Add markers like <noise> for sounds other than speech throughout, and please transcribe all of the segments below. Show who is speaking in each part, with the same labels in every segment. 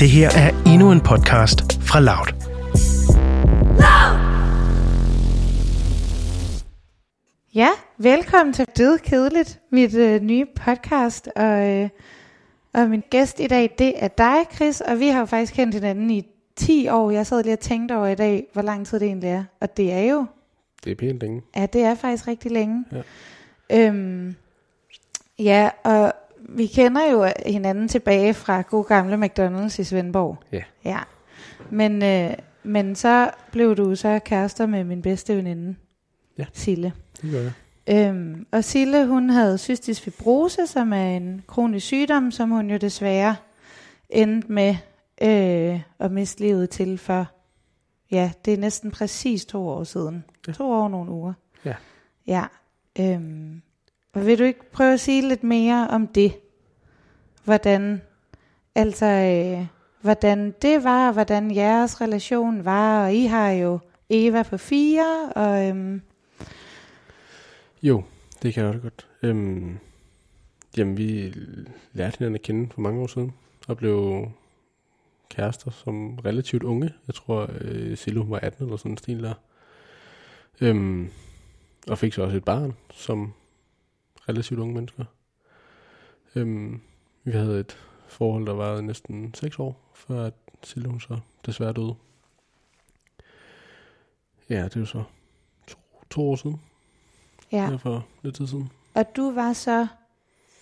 Speaker 1: Det her er endnu en podcast fra Loud.
Speaker 2: Ja, velkommen til Død Kedeligt, mit øh, nye podcast, og, øh, og min gæst i dag, det er dig, Chris, og vi har jo faktisk kendt hinanden i 10 år. Jeg sad lige og tænkte over i dag, hvor lang tid det egentlig er, og det er jo,
Speaker 3: Det er pænt længe.
Speaker 2: ja, det er faktisk rigtig længe.
Speaker 3: Ja.
Speaker 2: Øhm, ja, og vi kender jo hinanden tilbage fra god gamle McDonald's i Svendborg.
Speaker 3: Ja.
Speaker 2: Ja, men, øh, men så blev du så kærester med min bedste veninde,
Speaker 3: Ja.
Speaker 2: Sille.
Speaker 3: Det gør jeg.
Speaker 2: Øhm, og Sille, hun havde cystisk fibrose, som er en kronisk sygdom, som hun jo desværre endte med øh, at miste livet til for, ja, det er næsten præcis to år siden.
Speaker 3: Ja.
Speaker 2: To år og nogle uger.
Speaker 3: Ja.
Speaker 2: Ja. Øhm, og vil du ikke prøve at sige lidt mere om det? Hvordan, altså, øh, hvordan det var, og hvordan jeres relation var, og I har jo Eva på fire, og øhm,
Speaker 3: Jo, det kan jeg også godt. Øhm, jamen, vi lærte hinanden at kende for mange år siden, og blev kærester som relativt unge. Jeg tror, øh, Silo var 18 eller sådan en stil der. Øhm, og fik så også et barn, som relativt unge mennesker. Øhm, vi havde et forhold, der varede næsten 6 år, før at hun så desværre døde. Ja, det er jo så to, to år siden.
Speaker 2: ja.
Speaker 3: Ja. for lidt tid siden.
Speaker 2: Og du var så,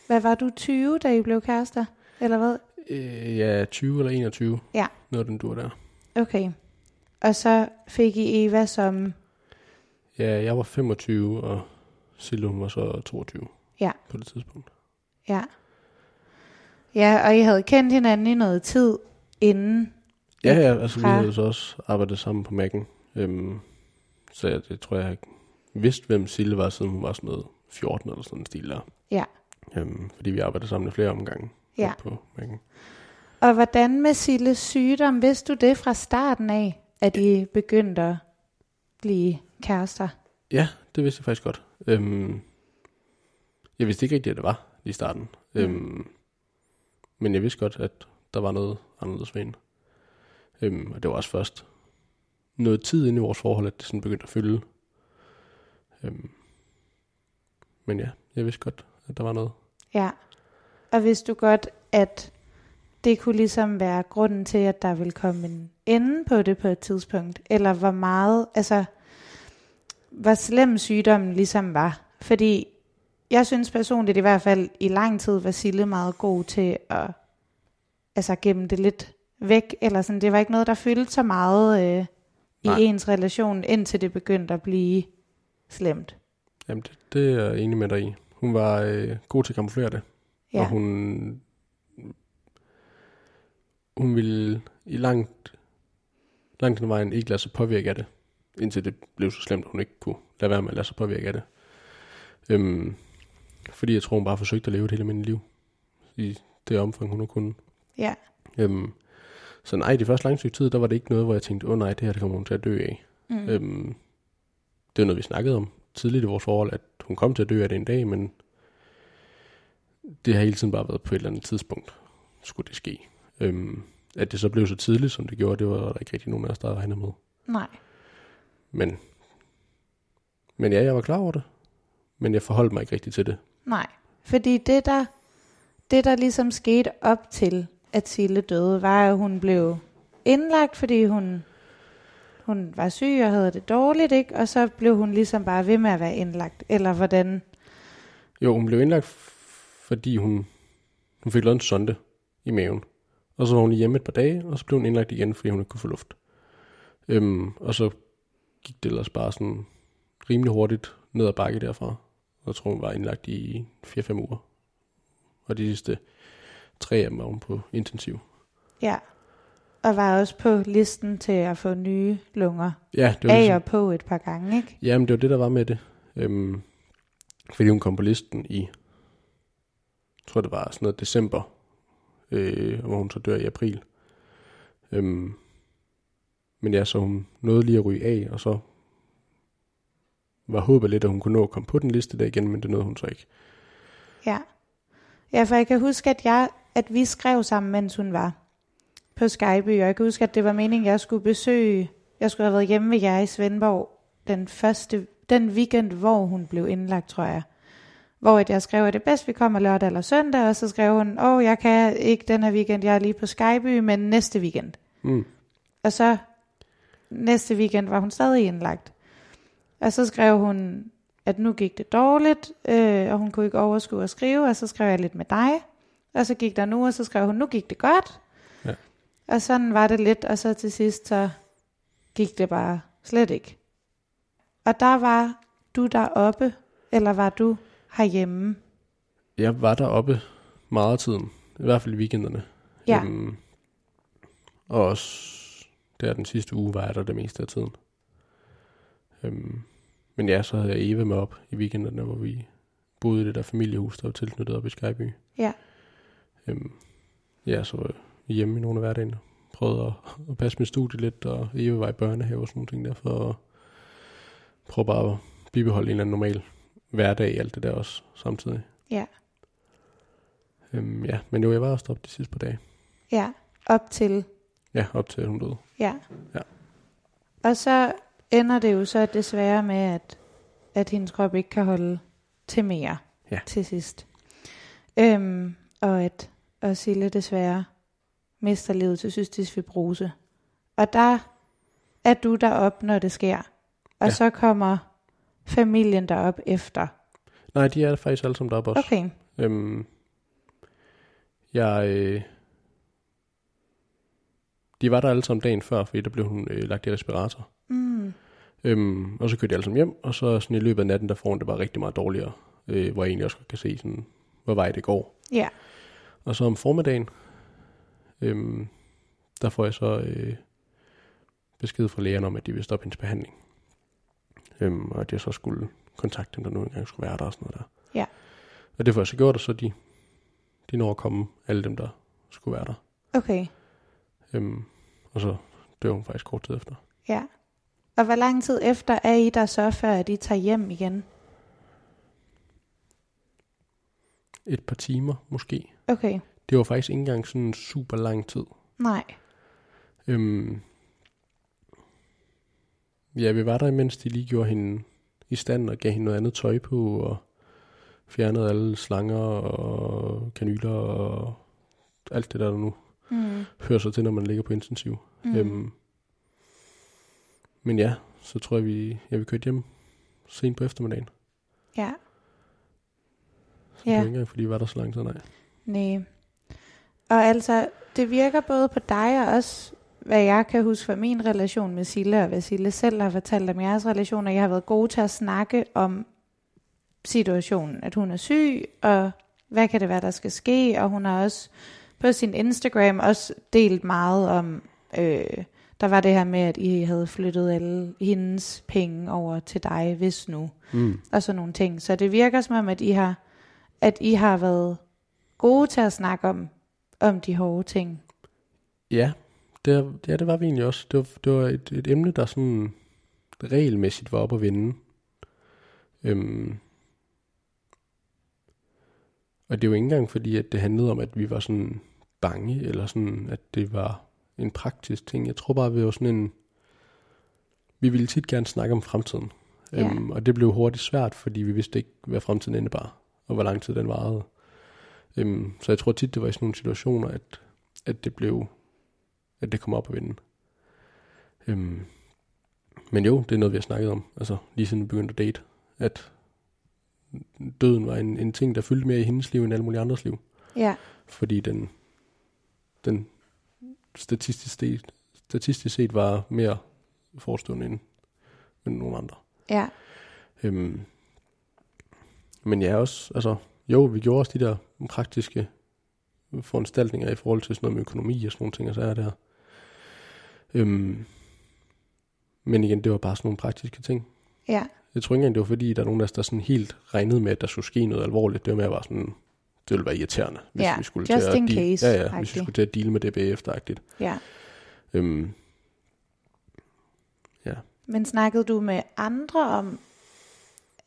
Speaker 2: hvad var du, 20, da I blev kærester? Eller hvad?
Speaker 3: Øh, ja, 20 eller 21.
Speaker 2: Ja.
Speaker 3: Noget den dur der.
Speaker 2: Okay. Og så fik I Eva som,
Speaker 3: Ja, jeg var 25, og Silo hun var så 22
Speaker 2: Ja.
Speaker 3: på det tidspunkt.
Speaker 2: ja. Ja, og I havde kendt hinanden i noget tid inden.
Speaker 3: Ja, ja, altså vi
Speaker 2: Fra-
Speaker 3: havde så også arbejdet sammen på Mac'en. Øhm, så jeg, det tror jeg, jeg vidste, hvem Sille var, siden hun var sådan noget 14 eller sådan en stil der.
Speaker 2: Ja.
Speaker 3: Øhm, fordi vi arbejdede sammen i flere omgange
Speaker 2: Ja.
Speaker 3: på Mac'en.
Speaker 2: Og hvordan med Silles sygdom, vidste du det fra starten af, at I begyndte at blive kærester?
Speaker 3: Ja, det vidste jeg faktisk godt. Øhm, jeg vidste ikke rigtigt, at det var i starten.
Speaker 2: Mm.
Speaker 3: Øhm, men jeg vidste godt, at der var noget anderledes ved hende. Øhm, og det var også først noget tid inde i vores forhold, at det sådan begyndte at fylde. Øhm, men ja, jeg vidste godt, at der var noget.
Speaker 2: Ja. Og vidste du godt, at det kunne ligesom være grunden til, at der ville komme en ende på det på et tidspunkt? Eller hvor meget, altså, hvor slem sygdommen ligesom var? Fordi jeg synes personligt i hvert fald i lang tid var Sille meget god til at altså gemme det lidt væk, eller sådan, det var ikke noget, der fyldte så meget øh, i
Speaker 3: Nej.
Speaker 2: ens relation, indtil det begyndte at blive slemt.
Speaker 3: Jamen, det, det er jeg enig med dig i. Hun var øh, god til at kamuflere det.
Speaker 2: Ja.
Speaker 3: Og hun, hun ville i langt, langt den vejen ikke lade sig påvirke af det, indtil det blev så slemt, at hun ikke kunne lade være med at lade sig påvirke af det. Øhm, fordi jeg tror, hun bare forsøgte at leve et helt almindeligt liv i det omfang, hun nu kunne.
Speaker 2: Ja.
Speaker 3: Øhm, så nej, det første lange tid, der var det ikke noget, hvor jeg tænkte, åh oh, nej, det her det kommer hun til at dø af.
Speaker 2: Mm.
Speaker 3: Øhm, det var noget, vi snakkede om tidligt i vores forhold, at hun kom til at dø af det en dag, men det har hele tiden bare været på et eller andet tidspunkt, skulle det ske. Øhm, at det så blev så tidligt, som det gjorde, det var der ikke rigtig nogen af os, der regnede med.
Speaker 2: Nej.
Speaker 3: Men, men ja, jeg var klar over det, men jeg forholdt mig ikke rigtig til det.
Speaker 2: Nej, fordi det der, det der ligesom skete op til, at Sille døde, var, at hun blev indlagt, fordi hun, hun var syg og havde det dårligt, ikke? Og så blev hun ligesom bare ved med at være indlagt. Eller hvordan?
Speaker 3: Jo, hun blev indlagt, fordi hun, hun fik lavet en sonde i maven. Og så var hun hjemme et par dage, og så blev hun indlagt igen, fordi hun ikke kunne få luft. Øhm, og så gik det ellers bare sådan rimelig hurtigt ned ad bakke derfra. Jeg tror, hun var indlagt i 4-5 uger. Og de sidste tre af dem var hun på intensiv.
Speaker 2: Ja. Og var også på listen til at få nye lunger.
Speaker 3: Ja, det var
Speaker 2: Af
Speaker 3: ligesom,
Speaker 2: og på et par gange, ikke?
Speaker 3: jamen, det var det, der var med det. Øhm, fordi hun kom på listen i, tror det var sådan noget december, øh, hvor hun så dør i april. Øhm, men ja, så hun nåede lige at ryge af, og så var håbet lidt, at hun kunne nå at komme på den liste der igen, men det nåede hun så ikke.
Speaker 2: Ja. Ja, for jeg kan huske, at, jeg, at vi skrev sammen, mens hun var på Skype, og jeg kan huske, at det var meningen, at jeg skulle besøge, jeg skulle have været hjemme ved jer i Svendborg den første, den weekend, hvor hun blev indlagt, tror jeg. Hvor at jeg skrev, at det bedst, vi kommer lørdag eller søndag, og så skrev hun, åh, jeg kan ikke den her weekend, jeg er lige på Skype, men næste weekend.
Speaker 3: Mm.
Speaker 2: Og så næste weekend var hun stadig indlagt. Og så skrev hun, at nu gik det dårligt, øh, og hun kunne ikke overskue at skrive, og så skrev jeg lidt med dig. Og så gik der nu, og så skrev hun, nu gik det godt.
Speaker 3: Ja.
Speaker 2: Og sådan var det lidt, og så til sidst, så gik det bare slet ikke. Og der var du deroppe, eller var du herhjemme?
Speaker 3: Jeg var deroppe meget af tiden. I hvert fald i weekenderne.
Speaker 2: Ja.
Speaker 3: Øhm, og også der den sidste uge var jeg der det meste af tiden. Øhm, men ja, så havde jeg Eva med op i weekenderne, hvor vi boede i det der familiehus, der var tilknyttet op i Skyby.
Speaker 2: Ja.
Speaker 3: Øhm, ja, så var jeg hjemme i nogle af hverdagen. Prøvede at, at passe mit studie lidt, og Eva var i børnehave og sådan nogle ting der, for at prøve bare at bibeholde en eller anden normal hverdag i alt det der også samtidig.
Speaker 2: Ja.
Speaker 3: Øhm, ja, men jo, jeg var også deroppe de sidste par dage.
Speaker 2: Ja, op til,
Speaker 3: Ja, op til hun døde.
Speaker 2: ja.
Speaker 3: Ja.
Speaker 2: Og så ender det jo så desværre med, at, at hendes krop ikke kan holde til mere
Speaker 3: Ja.
Speaker 2: til sidst. Øhm, og at og Sille desværre mister livet til cystisk fibrose. Og der er du derop, når det sker. Og
Speaker 3: Ja.
Speaker 2: så kommer familien derop efter.
Speaker 3: Nej, de er faktisk alle sammen deroppe også.
Speaker 2: Okay,
Speaker 3: Øhm, jeg, øh, de var der alle sammen dagen før, fordi der blev hun øh, lagt i respirator. Øhm, og så kørte de alle sammen hjem, og så sådan i løbet af natten, der får hun det bare rigtig meget dårligere. Øh, hvor jeg egentlig også kan se, sådan, hvor vej det går.
Speaker 2: ja,
Speaker 3: Og så om formiddagen, øhm, der får jeg så øh, besked fra lægerne om, at de vil stoppe hendes behandling. Øhm, og at jeg så skulle kontakte dem, der nu engang skulle være der og sådan noget der.
Speaker 2: Ja.
Speaker 3: Og det får jeg så gjort, og så de, de når at komme, alle dem, der skulle være der.
Speaker 2: okay,
Speaker 3: Øhm, og så dør hun faktisk kort tid efter.
Speaker 2: ja. Og hvor lang tid efter er I der så, før at I tager hjem igen?
Speaker 3: Et par timer måske.
Speaker 2: Okay,
Speaker 3: Det var faktisk ikke engang sådan super lang tid.
Speaker 2: nej,
Speaker 3: Øhm, ja, vi var der, imens de lige gjorde hende i stand og gav hende noget andet tøj på, og fjernede alle slanger og kanyler og alt det der, der nu
Speaker 2: mm,
Speaker 3: hører sig til, når man ligger på intensiv.
Speaker 2: Mm.
Speaker 3: Øhm, men ja, så tror jeg, vi, ja, vi kørte hjem sent på eftermiddagen.
Speaker 2: ja,
Speaker 3: Så det
Speaker 2: Ja.
Speaker 3: var ikke engang, fordi vi var der så lang tid, nej.
Speaker 2: nej. Og altså, det virker både på dig og også, hvad jeg kan huske fra min relation med Sille, og hvad Sille selv har fortalt om jeres relationer. Jeg har været god til at snakke om situationen, at hun er syg, og hvad kan det være, der skal ske, og hun har også på sin Instagram også delt meget om, øh, der var det her med, at I havde flyttet alle hendes penge over til dig, hvis nu,
Speaker 3: Mm.
Speaker 2: og sådan nogle ting. Så det virker som om, at I har, at I har været gode til at snakke om, om de hårde ting.
Speaker 3: Ja, det, ja, det var vi egentlig også. Det var, det var et, et emne, der sådan regelmæssigt var op at vinde. Øhm, og det var ikke engang fordi, at det handlede om, at vi var sådan bange, eller sådan, at det var en praktisk ting. Jeg tror bare, vi var sådan en... Vi ville tit gerne snakke om fremtiden.
Speaker 2: Ja.
Speaker 3: Øhm, og det blev hurtigt svært, fordi vi vidste ikke, hvad fremtiden indebar, og hvor lang tid den varede. Øhm, så jeg tror tit, det var i sådan nogle situationer, at, at det blev at det kom op at vinde. Øhm, men jo, det er noget, vi har snakket om, altså lige siden vi begyndte at date, at døden var en, en ting, der fyldte mere i hendes liv end alle mulige andres liv,
Speaker 2: Ja,
Speaker 3: fordi den, den statistisk set, statistisk set var mere forestående end, end nogen andre.
Speaker 2: ja,
Speaker 3: Øhm, men ja, også, altså, jo, vi gjorde også de der praktiske foranstaltninger i forhold til sådan noget med økonomi og sådan nogle ting, og så er det her. Øhm, men igen, det var bare sådan nogle praktiske ting.
Speaker 2: ja,
Speaker 3: Jeg tror ikke engang, det var fordi, der er nogen af os, der sådan helt regnede med, at der skulle ske noget alvorligt. Det var mere bare sådan, det ville være irriterende, hvis
Speaker 2: Ja,
Speaker 3: vi skulle
Speaker 2: just
Speaker 3: til at
Speaker 2: in
Speaker 3: deal-
Speaker 2: case,
Speaker 3: ja, ja, hvis vi skulle til at deale med det bagefter-agtigt.
Speaker 2: ja.
Speaker 3: Øhm, ja.
Speaker 2: Men snakkede du med andre om,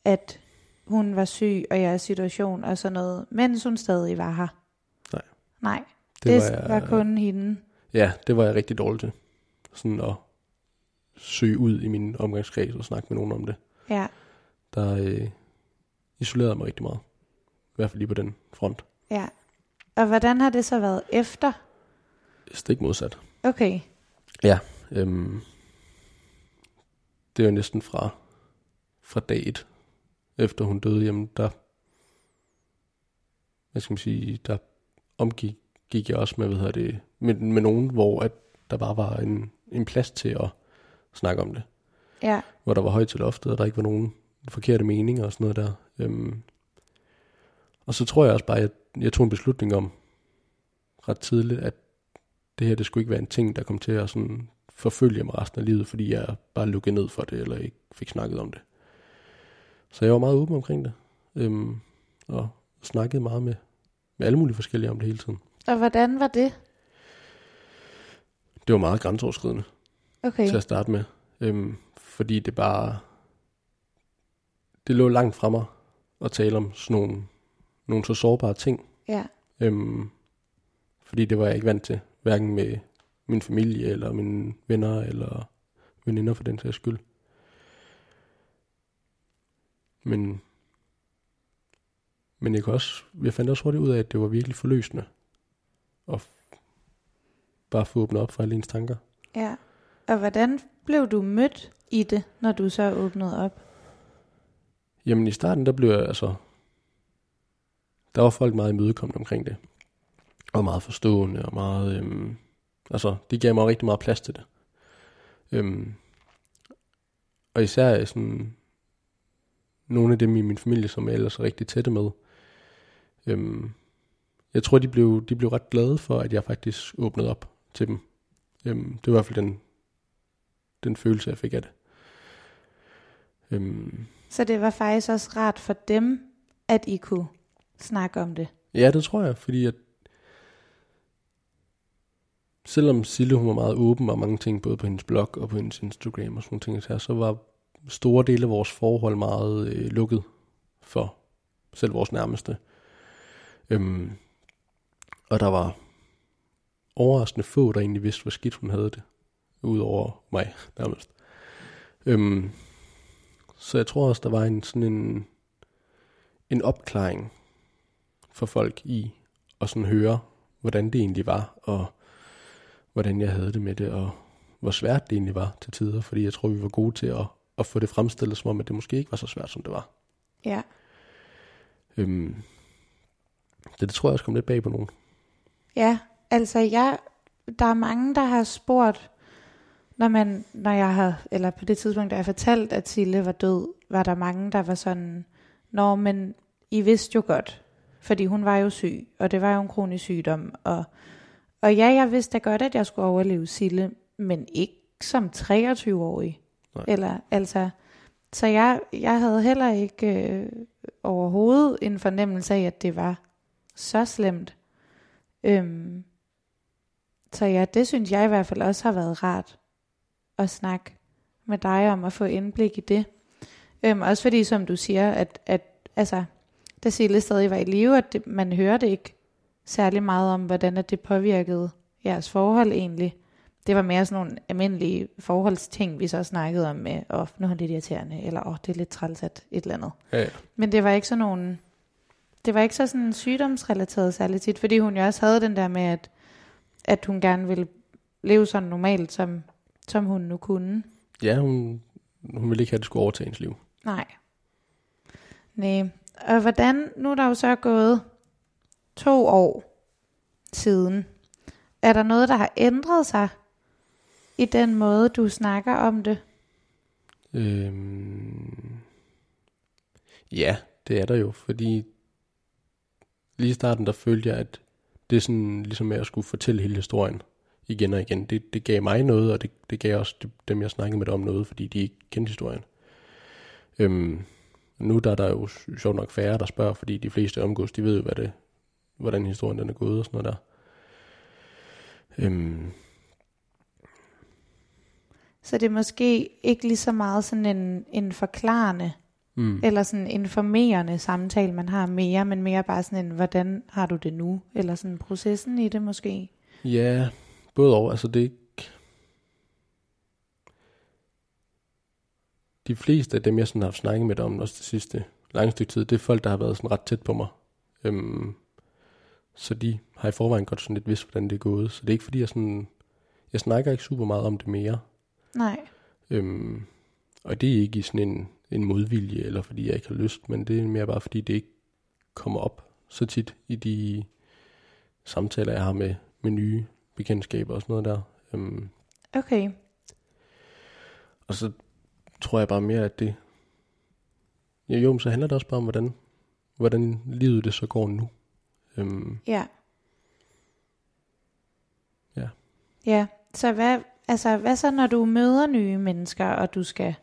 Speaker 2: at hun var syg og jeres situation og sådan noget, mens hun stadig var her?
Speaker 3: Nej.
Speaker 2: Nej,
Speaker 3: Det,
Speaker 2: det,
Speaker 3: var,
Speaker 2: var kun hende.
Speaker 3: Ja, det var jeg rigtig dårlig til. Sådan at søge ud i min omgangskreds og snakke med nogen om det.
Speaker 2: Ja.
Speaker 3: Der øh, isolerede mig rigtig meget. Hvert fald lige på den front.
Speaker 2: Ja. Og hvordan har det så været efter?
Speaker 3: Stik modsat.
Speaker 2: Okay.
Speaker 3: Ja, øhm, det er jo næsten fra, fra dag et, efter hun døde, jamen der, hvad skal man sige, der omgik gik jeg også med, hvad hedder det, med, med nogen, hvor at der bare var en, en plads til at snakke om det.
Speaker 2: Ja.
Speaker 3: Hvor der var højt til loftet, og der ikke var nogen forkerte meninger og sådan noget der. Øhm, og så tror jeg også bare, at jeg, jeg tog en beslutning om ret tidligt, at det her, det skulle ikke være en ting, der kom til at sådan forfølge mig resten af livet, fordi jeg bare lukkede ned for det, eller ikke fik snakket om det. Så jeg var meget åben omkring det, øhm, og snakkede meget med, med alle mulige forskellige om det hele tiden.
Speaker 2: Og hvordan var det?
Speaker 3: Det var meget grænseoverskridende
Speaker 2: Okay.
Speaker 3: til at starte med, øhm, fordi det bare, det lå langt fra mig at tale om sådan nogle, nogle så sårbare ting,
Speaker 2: Ja.
Speaker 3: øhm, fordi det var jeg ikke vant til, hverken med min familie, eller mine venner, eller veninder for den sags skyld. Men, men jeg, kan også, jeg fandt også hurtigt ud af, at det var virkelig forløsende. at bare få åbnet op for alle ens tanker.
Speaker 2: Ja. Og hvordan blev du mødt i det, når du så åbnede op?
Speaker 3: Jamen i starten, der blev jeg altså... Der var folk meget imødekommende omkring det. Og meget forstående og meget... Øhm, altså, det gav mig rigtig meget plads til det. Øhm, og især øh, sådan... Nogle af dem i min familie, som jeg ellers er rigtig tætte med. Øhm, jeg tror, de blev, de blev ret glade for, at jeg faktisk åbnede op til dem. Øhm, det var i hvert fald den, den følelse, jeg fik af det. Øhm,
Speaker 2: Så det var faktisk også rart for dem, at I kunne snakke om det.
Speaker 3: Ja, det tror jeg, fordi at selvom Sille hun var meget åben og mange ting, både på hendes blog og på hendes Instagram og sådan nogle ting, her, så var store dele af vores forhold meget øh, lukket for selv vores nærmeste. Øhm, og der var overraskende få, der egentlig vidste, hvor skidt hun havde det, udover mig <laughs> nærmest. Øhm, så jeg tror også, der var en sådan en, en opklaring for folk i at sådan høre, hvordan det egentlig var, og hvordan jeg havde det med det, og hvor svært det egentlig var til tider, fordi jeg tror, vi var gode til at, at få det fremstillet som om, at det måske ikke var så svært, som det var.
Speaker 2: Ja.
Speaker 3: Øhm, det, det tror jeg også kom lidt bag på nogen.
Speaker 2: Ja, altså jeg, der er mange, der har spurgt, når, man, når jeg har, eller på det tidspunkt, da jeg fortalt, at Sille var død, var der mange, der var sådan, Nå, men I vidste jo godt, fordi hun var jo syg, og det var jo en kronisk sygdom, og, og ja, jeg vidste da godt, at jeg skulle overleve Sille, men ikke som 23-årig.
Speaker 3: Nej.
Speaker 2: Eller, altså, så jeg, jeg havde heller ikke øh, overhovedet en fornemmelse af, at det var så slemt. Øhm, så ja, det synes jeg i hvert fald også har været rart at snakke med dig om at få indblik i det. Øhm, også fordi, som du siger, at, at altså, da Sille stadig var i live, at det, man hørte ikke særlig meget om, hvordan det påvirkede jeres forhold egentlig. Det var mere sådan nogle almindelige forholdsting, vi så snakkede om med, åh, oh, nu er han lidt irriterende, eller åh, oh, det er lidt træls at et eller andet.
Speaker 3: Ja, ja.
Speaker 2: Men det var ikke sådan nogen, det var ikke så sådan sygdomsrelateret særligt tit, fordi hun jo også havde den der med, at, at hun gerne ville leve sådan normalt, som, som hun nu kunne.
Speaker 3: ja hun, hun ville ikke have, at det skulle overtage hendes liv.
Speaker 2: Nej. Nej. Og hvordan, nu er der jo så gået to år siden. Er der noget, der har ændret sig i den måde, du snakker om det?
Speaker 3: Øhm, ja, det er der jo, fordi lige i starten, der følte jeg, at det er sådan, ligesom med at skulle fortælle hele historien igen og igen. Det, det gav mig noget, og det, det gav også dem, jeg snakkede med om noget, fordi de ikke kendte historien. Øhm, nu der er der jo sjovt nok færre, der spørger, fordi de fleste omgås, de ved jo, hvad det, hvordan historien den er gået og sådan noget der. Øhm,
Speaker 2: Så det er måske ikke lige så meget sådan en, en forklarende
Speaker 3: mm,
Speaker 2: eller sådan informerende samtale, man har mere, men mere bare sådan en, hvordan har du det nu? Eller sådan processen i det måske.
Speaker 3: Ja, både over, altså det er ikke... De fleste af dem, jeg sådan har snakket med om også det sidste lange stykke tid, det er folk, der har været sådan ret tæt på mig. Øhm, så de har i forvejen godt sådan lidt vidst, hvordan det er gået. Så det er ikke fordi, jeg sådan... Jeg snakker ikke super meget om det mere.
Speaker 2: Nej.
Speaker 3: Øhm, og det er ikke i sådan en, en modvilje, eller fordi jeg ikke har lyst, men det er mere bare fordi, det ikke kommer op så tit i de samtaler, jeg har med, med nye bekendtskaber og sådan noget der. Øhm,
Speaker 2: Okay.
Speaker 3: og så tror jeg bare mere, at det... Ja, jo, men så handler det også bare om, hvordan, hvordan livet det så går nu. Øhm,
Speaker 2: Ja.
Speaker 3: Ja.
Speaker 2: Ja, så hvad, altså, hvad så, når du møder nye mennesker, og du skal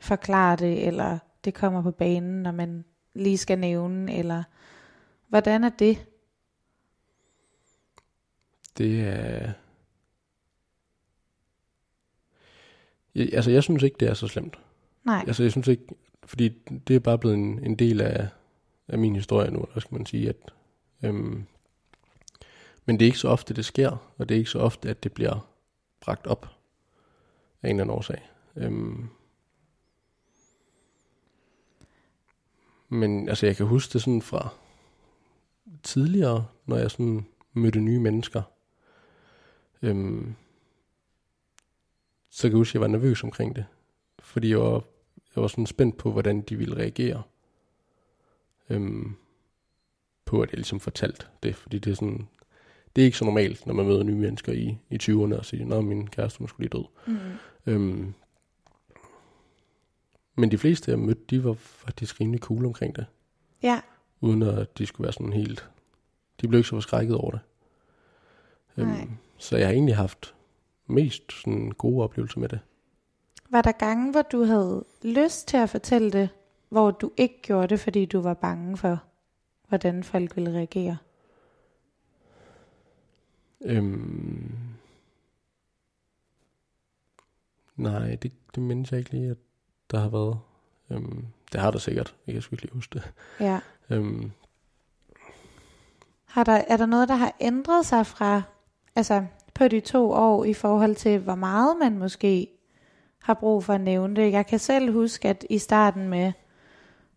Speaker 2: forklare det, eller det kommer på banen, når man lige skal nævne, eller hvordan er det?
Speaker 3: det er... Jeg, altså, jeg synes ikke, det er så slemt.
Speaker 2: Nej,
Speaker 3: Altså, jeg synes ikke, fordi det er bare blevet en, en del af, af min historie nu, eller skal man sige, at øhm, men det er ikke så ofte, det sker, og det er ikke så ofte, at det bliver bragt op af en eller anden årsag. Øhm, men altså, jeg kan huske det sådan fra tidligere, når jeg sådan mødte nye mennesker. Øhm, så kan jeg huske, at jeg var nervøs omkring det. Fordi jeg var, jeg var sådan spændt på, hvordan de ville reagere. Øhm, på at jeg ligesom fortalte det. Fordi det er sådan, det er ikke så normalt, når man møder nye mennesker i, i 20'erne og siger, Nå, min kæreste hun skulle lige død.
Speaker 2: mm.
Speaker 3: Øhm, men de fleste, jeg mødte, de var faktisk rimelig cool omkring det.
Speaker 2: ja,
Speaker 3: Uden at de skulle være sådan helt... De blev ikke så forskrækket over det.
Speaker 2: Nej.
Speaker 3: Øhm, så jeg har egentlig haft mest sådan gode oplevelser med det.
Speaker 2: var der gange, hvor du havde lyst til at fortælle det, hvor du ikke gjorde det, fordi du var bange for, hvordan folk ville reagere?
Speaker 3: Øhm, nej, det, det mindes jeg ikke lige, at der har været. Øhm, det har der sikkert. Jeg sgu ikke lige huske det.
Speaker 2: Ja.
Speaker 3: Øhm,
Speaker 2: Har der, er der noget, der har ændret sig fra, altså på de to år, i forhold til, hvor meget man måske har brug for at nævne det? Jeg kan selv huske, at i starten med,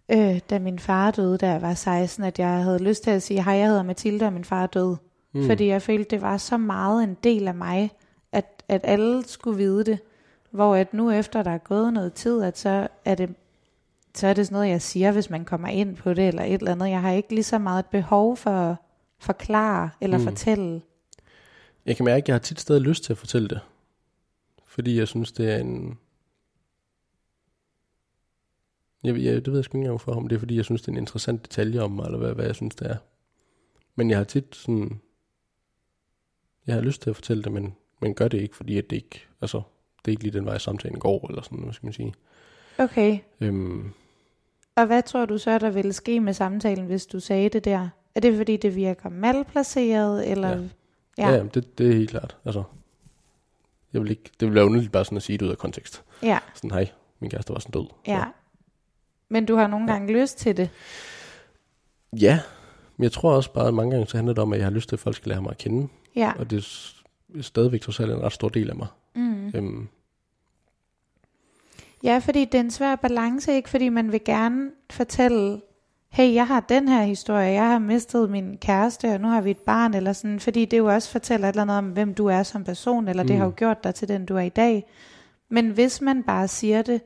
Speaker 2: øh, da min far døde, da jeg var 16, at jeg havde lyst til at sige, hej, jeg hedder Mathilde, og min far er død. Mm. Fordi jeg følte, det var så meget en del af mig, at, at alle skulle vide det. Hvor at nu efter der er gået noget tid, at så er det så er det sådan noget, jeg siger, hvis man kommer ind på det, eller et eller andet. Jeg har ikke lige så meget et behov for at forklare eller
Speaker 3: Mm.
Speaker 2: fortælle.
Speaker 3: Jeg kan mærke, at jeg har tit stadig lyst til at fortælle det. Fordi jeg synes, det er en... Jeg, jeg, det ved jeg sgu ikke engang for, om det er, fordi jeg synes, det er en interessant detalje om mig, eller hvad, hvad jeg synes, det er. Men jeg har tit sådan... Jeg har lyst til at fortælle det, men, men gør det ikke, fordi at det ikke... Altså, det er ikke lige den vej, samtalen går, eller sådan, hvad skal man sige.
Speaker 2: Okay,
Speaker 3: Øhm,
Speaker 2: og hvad tror du så, der ville ske med samtalen, hvis du sagde det der? Er det fordi, det virker malplaceret, eller...
Speaker 3: Ja. Ja, ja det, det er helt klart. Altså, jeg vil ikke, det ville være underligt bare sådan at sige det ud af kontekst.
Speaker 2: ja,
Speaker 3: Sådan, hej, min kæreste var sådan død.
Speaker 2: ja. Men du har nogle
Speaker 3: Ja.
Speaker 2: gange lyst til det.
Speaker 3: Ja, men jeg tror også bare, at mange gange så handler det om, at jeg har lyst til, at folk skal lære mig at kende.
Speaker 2: Ja.
Speaker 3: Og det er stadigvæk trods alt en ret stor del af mig.
Speaker 2: Mm.
Speaker 3: Øhm,
Speaker 2: Ja, fordi det er en svær balance, ikke? Fordi man vil gerne fortælle, hey, jeg har den her historie, jeg har mistet min kæreste, og nu har vi et barn, eller sådan, fordi det jo også fortæller et eller andet om, hvem du er som person, eller mm. det
Speaker 3: Mm.
Speaker 2: har jo gjort dig til den, du er i dag. Men hvis man bare siger det,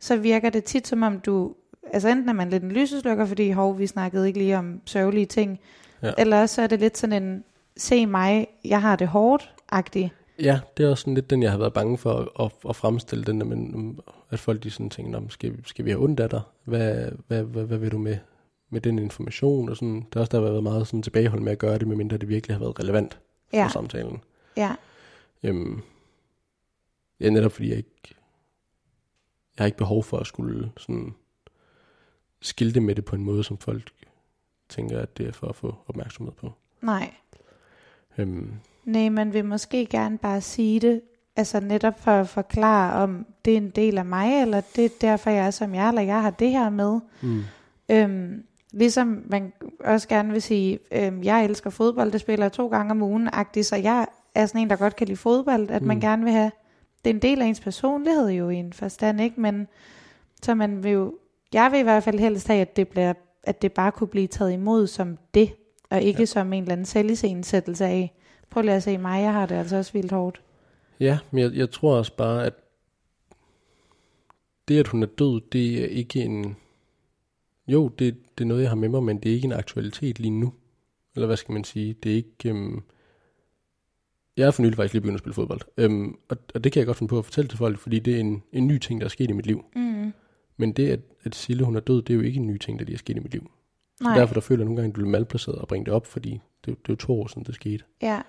Speaker 2: så virker det tit som om du, altså enten er man lidt en lyseslukker, fordi hov, vi snakkede ikke lige om sørgelige ting,
Speaker 3: Ja.
Speaker 2: eller også er det lidt sådan en, se mig, jeg har det hårdt-agtig.
Speaker 3: ja, det er også sådan lidt den, jeg har været bange for at, at, at fremstille den, der, men, at folk de sådan tænker, "Nå, skal, skal vi have ondt af dig? Hvad, hvad, hvad, hvad vil du med, med den information? Og sådan, det er også der har været meget sådan tilbageholdt med at gøre det, medmindre det virkelig har været relevant for
Speaker 2: Ja,
Speaker 3: samtalen.
Speaker 2: ja,
Speaker 3: Øhm, ja, netop fordi jeg ikke, jeg har ikke behov for at skulle sådan skilte med det på en måde, som folk tænker, at det er for at få opmærksomhed på.
Speaker 2: nej.
Speaker 3: Øhm,
Speaker 2: Nej, man vil måske gerne bare sige det, altså netop for at forklare, om det er en del af mig, eller det er derfor, jeg er som jeg er, eller jeg har det her med.
Speaker 3: mm,
Speaker 2: Øhm, ligesom man også gerne vil sige, øh, jeg elsker fodbold, det spiller jeg to gange om ugen, så jeg er sådan en, der godt kan lide fodbold, at mm. man gerne vil have, det er en del af ens personlighed jo i en forstand, ikke? Men så man vil jo, jeg vil i hvert fald helst have, at det, bliver, at det bare kunne blive taget imod som det, og ikke ja. som en eller anden selvisensættelse af, prøv lige at se mig, jeg har det altså også vildt hårdt.
Speaker 3: Ja, men jeg, jeg tror også bare, at det, at hun er død, det er ikke en... Jo, det, det er noget, jeg har med mig, men det er ikke en aktualitet lige nu. Eller hvad skal man sige? Det er ikke... Øhm, jeg er for nylig faktisk lige begyndt at spille fodbold. Øhm, og, og det kan jeg godt finde på at fortælle til folk, fordi det er en, en ny ting, der er sket i mit liv.
Speaker 2: Mm.
Speaker 3: Men det, at, at Sille hun er død, det er jo ikke en ny ting, der lige er sket i mit liv.
Speaker 2: Nej.
Speaker 3: Så derfor der føler jeg nogle gange, at du bliver malplaceret og bringe det op, fordi det, det er jo to år siden, det skete.
Speaker 2: Ja,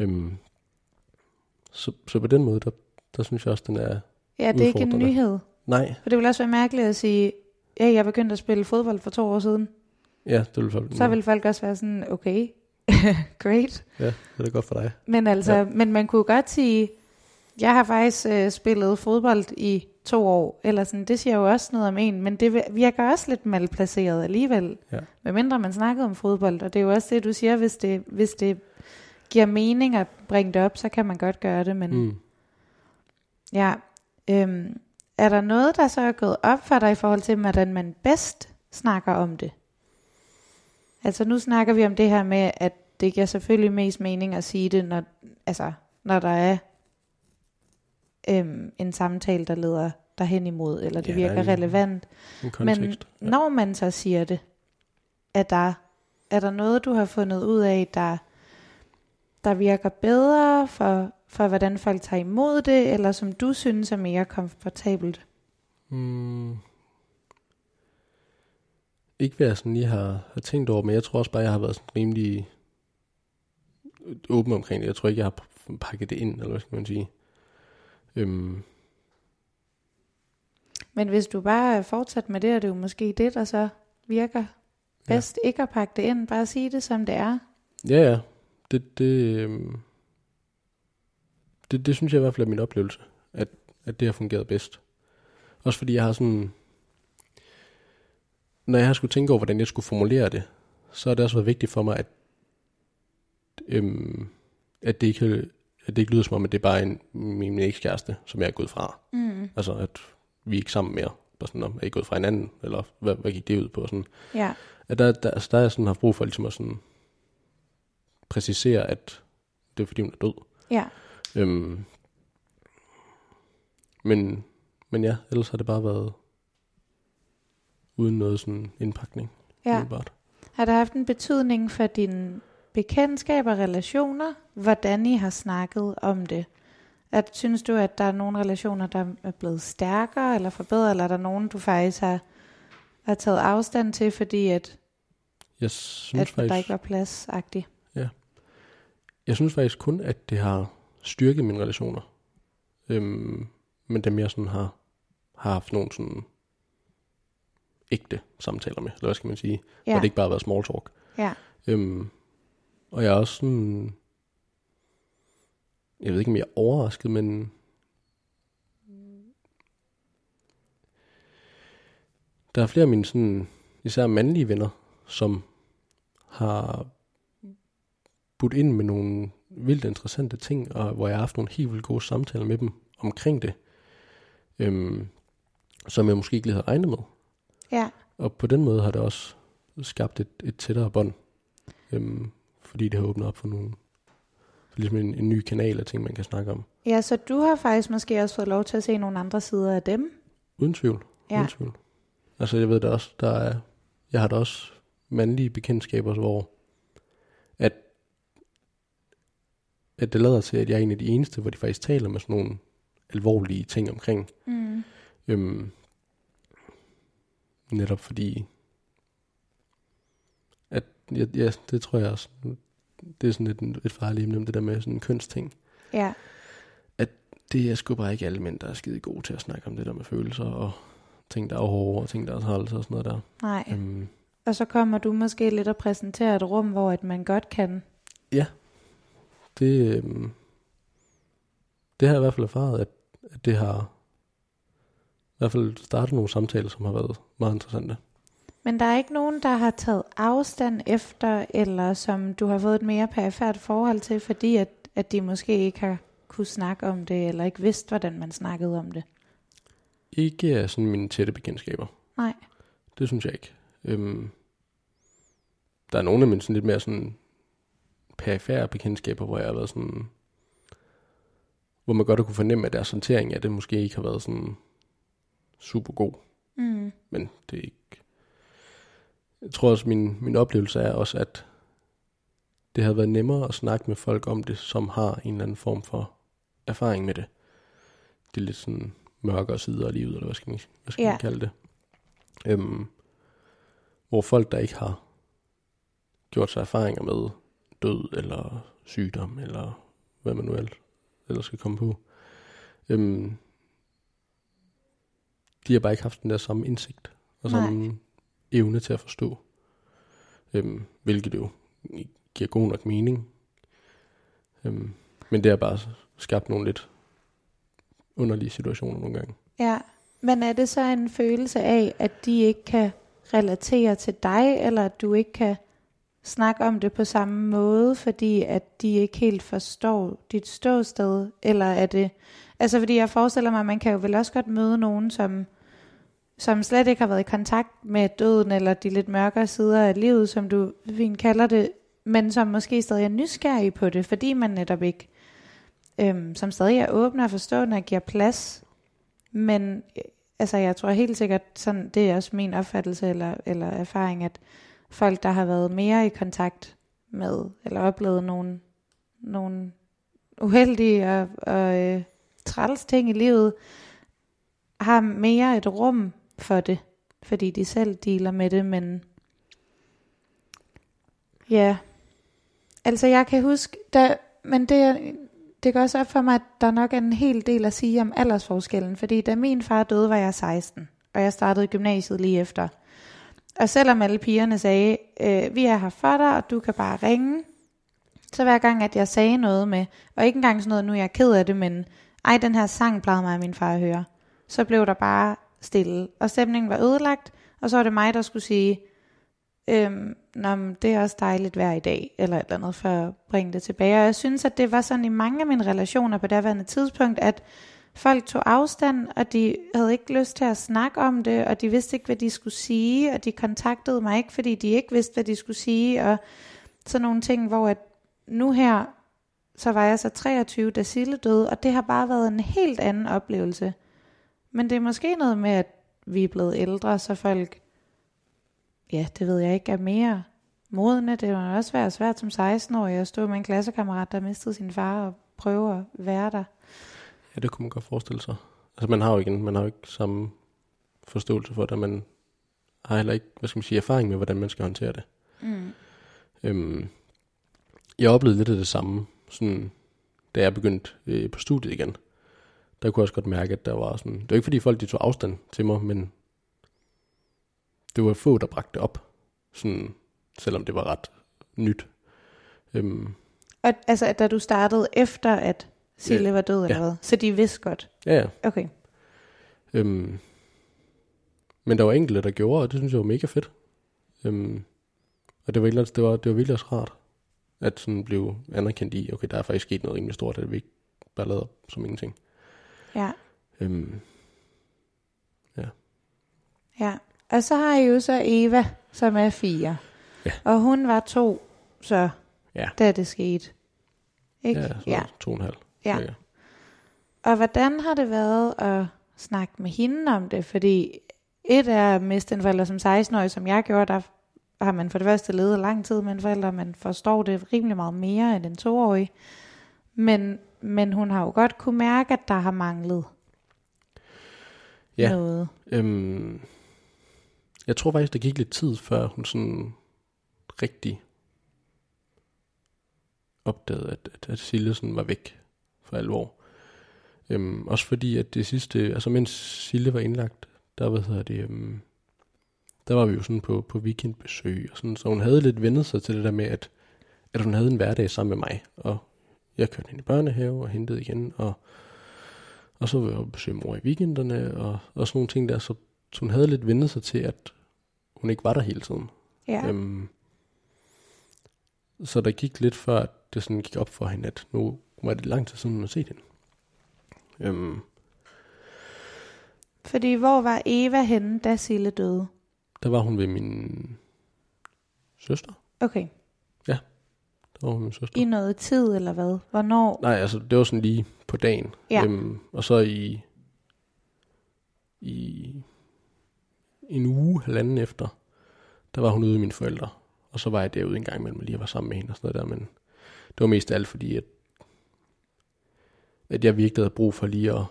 Speaker 3: Øhm, så, så på den måde, der, der synes jeg også, den er...
Speaker 2: ja det er ikke en nyhed.
Speaker 3: Nej,
Speaker 2: For det vil også være mærkeligt at sige, ja, jeg begyndte at spille fodbold for to år siden.
Speaker 3: ja, det vil folk...
Speaker 2: Så vil folk også være sådan, okay, <laughs> great.
Speaker 3: Ja, det er godt for dig.
Speaker 2: Men altså,
Speaker 3: Ja.
Speaker 2: men man kunne godt sige, jeg har faktisk øh, spillet fodbold i to år, eller sådan, det siger jo også noget om en, men det virker også lidt malplaceret alligevel,
Speaker 3: Ja.
Speaker 2: medmindre man snakkede om fodbold, og det er jo også det, du siger, hvis det, hvis det giver mening at bringe det op, så kan man godt gøre det, men. Mm. ja, øhm, er der noget, der så er gået op for dig i forhold til, hvordan man bedst snakker om det? Altså nu snakker vi om det her med, at det giver selvfølgelig mest mening at sige det, når, altså, når der er øhm, en samtale, der leder derhen imod, eller det
Speaker 3: Ja,
Speaker 2: ja, virker
Speaker 3: en-
Speaker 2: relevant.
Speaker 3: En kontekst.
Speaker 2: Men når man så siger det, er der, er der noget, du har fundet ud af, der, der virker bedre for, for, hvordan folk tager imod det, eller som du synes er mere komfortabelt?
Speaker 3: Mm. Ikke hvad jeg sådan lige har, har tænkt over, men jeg tror også bare, jeg har været sådan rimelig åben omkring det. Jeg tror ikke, jeg har pakket det ind, eller hvad skal man sige. Øhm,
Speaker 2: Men hvis du bare fortsat med det, er det jo måske det, der så virker bedst. Ja. Ikke at pakke det ind, bare sige det, som det er.
Speaker 3: ja, ja. Det, det, øhm, det, det synes jeg i hvert fald er min oplevelse, at, at det har fungeret bedst. Også fordi jeg har sådan... Når jeg har skulle tænke over, hvordan jeg skulle formulere det, så har det også været vigtigt for mig, at, øhm, at, det ikke, at det ikke lyder som om, at det er bare en, min, min ekskæreste, som jeg er gået fra.
Speaker 2: Mm.
Speaker 3: Altså, at vi er ikke sammen mere. Bare sådan, om, er I gået fra hinanden? Eller hvad, hvad gik det ud på? Sådan.
Speaker 2: Ja,
Speaker 3: At der, der, altså, der har jeg sådan haft brug for ligesom at sådan præcisere, at det er fordi, hun er død.
Speaker 2: ja.
Speaker 3: Øhm, men, men ja, ellers har det bare været uden noget sådan indpakning.
Speaker 2: ja.
Speaker 3: umiddelbart.
Speaker 2: Har det haft en betydning for dine bekendtskaber og relationer, hvordan I har snakket om det? At, synes du, at der er nogle relationer, der er blevet stærkere eller forbedret, eller er der nogen, du faktisk har, har taget afstand til, fordi at,
Speaker 3: Jeg synes,
Speaker 2: at der
Speaker 3: faktisk,
Speaker 2: ikke var plads -agtigt?
Speaker 3: Jeg synes faktisk kun, at det har styrket mine relationer. Øhm, men dem jeg sådan har, har haft nogle sådan ægte samtaler med, eller hvad skal man sige,
Speaker 2: ja.
Speaker 3: Hvor det ikke bare har været small talk.
Speaker 2: ja,
Speaker 3: Øhm, og jeg er også sådan, jeg ved ikke om jeg er overrasket, men der er flere af mine sådan, især mandlige venner, som har budt ind med nogle vildt interessante ting, og hvor jeg har haft nogle helt vildt gode samtaler med dem omkring det, øhm, som jeg måske ikke lige havde regnet med.
Speaker 2: ja,
Speaker 3: Og på den måde har det også skabt et, et tættere bånd, øhm, fordi det har åbnet op for nogle, for ligesom en, en ny kanal af ting, man kan snakke om.
Speaker 2: ja, så du har faktisk måske også fået lov til at se nogle andre sider af dem?
Speaker 3: Uden tvivl.
Speaker 2: Ja.
Speaker 3: Uden tvivl. Altså jeg ved da også, der er, jeg har da også mandlige bekendtskaber, hvor at, at det lader til, at jeg er en af de eneste, hvor de faktisk taler med sådan nogle alvorlige ting omkring.
Speaker 2: Mm.
Speaker 3: Øhm, netop fordi, at ja, ja, det tror jeg også, det er sådan et, et farligt emne, det der med sådan en kønsting.
Speaker 2: Ja,
Speaker 3: Det er sgu bare ikke alle mænd, der er skide gode til at snakke om det der med følelser og ting, der er hårde og ting, der er træls og sådan noget der.
Speaker 2: nej.
Speaker 3: Øhm,
Speaker 2: Og så kommer du måske lidt at præsentere et rum, hvor at man godt kan.
Speaker 3: Det, øhm, det har jeg i hvert fald erfaret, at, at det har i hvert fald startet nogle samtaler, som har været meget interessante.
Speaker 2: Men der er ikke nogen, der har taget afstand efter, eller som du har fået et mere perifært forhold til, fordi at, at de måske ikke har kunne snakke om det, eller ikke vidste, hvordan man snakkede om det?
Speaker 3: Ikke af sådan mine tætte bekendtskaber.
Speaker 2: Nej.
Speaker 3: Det synes jeg ikke. Øhm, der er nogle af mine sådan lidt mere sådan perifære bekendtskaber, hvor jeg har været sådan, hvor man godt har kunne fornemme, at deres håndtering af det måske ikke har været sådan super god.
Speaker 2: Mm.
Speaker 3: Men det er ikke... Jeg tror også, min, min oplevelse er også, at det havde været nemmere at snakke med folk om det, som har en eller anden form for erfaring med det. Det er lidt sådan mørkere sider af livet, eller hvad skal man, hvad skal
Speaker 2: Ja.
Speaker 3: man kalde det. Øhm, hvor folk, der ikke har gjort sig erfaringer med død, eller sygdom, eller hvad man nu ellers, ellers skal komme på, øhm, de har bare ikke haft den der samme indsigt, og
Speaker 2: Nej.
Speaker 3: samme evne til at forstå. Øhm, hvilket jo giver god nok mening. Øhm, men det har bare skabt nogle lidt underlige situationer nogle gange.
Speaker 2: Ja, men er det så en følelse af, at de ikke kan relatere til dig, eller at du ikke kan snakke om det på samme måde, fordi at de ikke helt forstår dit ståsted, eller er det, altså fordi jeg forestiller mig, at man kan jo vel også godt møde nogen, som, som slet ikke har været i kontakt med døden, eller de lidt mørkere sider af livet, som du fint kalder det, men som måske stadig er nysgerrig på det, fordi man netop ikke, øhm, som stadig er åbne og forstående og giver plads. Men øh, altså, jeg tror helt sikkert, sådan, det er også min opfattelse eller, eller erfaring, at folk, der har været mere i kontakt med, eller oplevet nogle, nogle uheldige og, og øh, træls ting i livet, har mere et rum for det, fordi de selv dealer med det, men ja, altså jeg kan huske, der, men det, det går også op for mig, at der nok er en hel del at sige om aldersforskellen, fordi da min far døde, var jeg 16, og jeg startede gymnasiet lige efter. Og selvom alle pigerne sagde, øh, vi er her for dig, og du kan bare ringe, så hver gang, at jeg sagde noget med, og ikke engang sådan noget, nu er jeg ked af det, men ej, den her sang plejede mig min far at høre, så blev der bare stille, og stemningen var ødelagt, og så var det mig, der skulle sige, øhm, Nå, men det er også dejligt vejr i dag, eller et eller andet, for at bringe det tilbage. Og jeg synes, at det var sådan i mange af mine relationer på daværende tidspunkt, at folk tog afstand, og de havde ikke lyst til at snakke om det, og de vidste ikke, hvad de skulle sige, og de kontaktede mig ikke, fordi de ikke vidste, hvad de skulle sige, og sådan nogle ting, hvor at nu her, så var jeg så 23, da Sille døde, og det har bare været en helt anden oplevelse. Men det er måske noget med, at vi er blevet ældre, så folk ja, det ved jeg ikke, er mere modne. Det må også være svært som 16-årig at stå med en klassekammerat, der mistede sin far og prøve at være der.
Speaker 3: Ja, det kunne man godt forestille sig. Altså man har jo igen, man har jo ikke samme forståelse for det, man har heller ikke, hvad skal man sige, erfaring med, hvordan man skal håndtere det.
Speaker 2: Mm.
Speaker 3: Øhm, jeg oplevede lidt af det samme, sådan, da jeg begyndte øh, på studiet igen. Der kunne jeg også godt mærke, at der var sådan, det var ikke fordi folk de tog afstand til mig, men det var få, der bragte det op, sådan, selvom det var ret nyt. Øhm,
Speaker 2: Og altså, da du startede efter, at Sille
Speaker 3: Ja.
Speaker 2: var død, eller
Speaker 3: Ja.
Speaker 2: hvad? Så de vidste godt.
Speaker 3: ja, ja.
Speaker 2: Okay.
Speaker 3: Øhm, men der var enkelte, der gjorde, og det synes jeg var mega fedt. Øhm, og det var, andet- det var, det var virkelig også rart, at sådan blev anerkendt i, okay, der er faktisk sket noget rimelig stort, at vi ikke bare lavet op som ingenting.
Speaker 2: Ja.
Speaker 3: Øhm,
Speaker 2: Ja. Og så har I jo så Eva, som er fire.
Speaker 3: Ja.
Speaker 2: Og hun var to, så
Speaker 3: Ja.
Speaker 2: da det skete. Ikke?
Speaker 3: ja, så
Speaker 2: ja.
Speaker 3: to og en halv.
Speaker 2: Ja.
Speaker 3: cirka.
Speaker 2: Og hvordan har det været at snakke med hende om det? Fordi et er at miste en forælder som 16-årig, som jeg gjorde, der har man for det første levet lang tid med en forælder, man forstår det rimelig meget mere end en toårig. Men, men hun har jo godt kunne mærke, at der har manglet
Speaker 3: Ja.
Speaker 2: noget.
Speaker 3: Øhm, jeg tror faktisk, der gik lidt tid, før hun sådan rigtig opdagede, at, at, at Sille sådan var væk for alvor. Øhm, også fordi, at det sidste, altså mens Sille var indlagt, der, hvad hedder det, øhm, der var vi jo sådan på, på weekendbesøg, og sådan, så hun havde lidt vendet sig til det der med, at, at hun havde en hverdag sammen med mig, og jeg kørte hende i børnehave og hentede igen, og, og så var jeg besøge mor i weekenderne, og, og sådan nogle ting der, så, så hun havde lidt vendet sig til, at hun ikke var der hele tiden.
Speaker 2: Ja.
Speaker 3: Øhm, så der gik lidt før, at det sådan gik op for hende, at nu var det lang tid siden, hun havde set hende. Øhm,
Speaker 2: Fordi hvor var Eva henne, da Sille døde?
Speaker 3: der var hun ved min søster.
Speaker 2: Okay.
Speaker 3: Der var hun min søster.
Speaker 2: I noget tid, eller hvad? Hvornår?
Speaker 3: Nej, altså det var sådan lige på dagen.
Speaker 2: Ja.
Speaker 3: Øhm, og så i, i en uge, halvanden efter, der var hun ude med mine forældre. Og så var jeg derude en gang imellem og lige var sammen med hende og sådan noget der. Men det var mest alt fordi, at, at jeg virkelig havde brug for lige at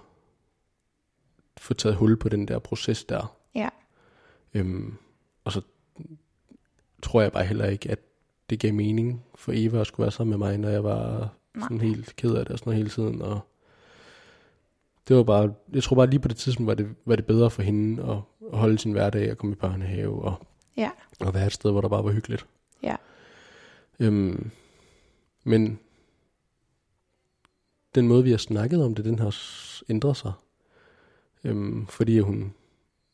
Speaker 3: få taget hul på den der proces der.
Speaker 2: Ja.
Speaker 3: Øhm, og så tror jeg bare heller ikke, at det gav mening for Eva at skulle være sammen med mig, når jeg var
Speaker 2: Nej.
Speaker 3: sådan helt ked af det og sådan noget hele tiden. Og det var bare, jeg tror bare lige på det tidspunkt var det, var det bedre for hende at, at holde sin hverdag og komme i børnehave og,
Speaker 2: Ja.
Speaker 3: og være et sted, hvor der bare var hyggeligt.
Speaker 2: Ja.
Speaker 3: Øhm, men den måde, vi har snakket om det, den har ændret sig. Øhm, fordi hun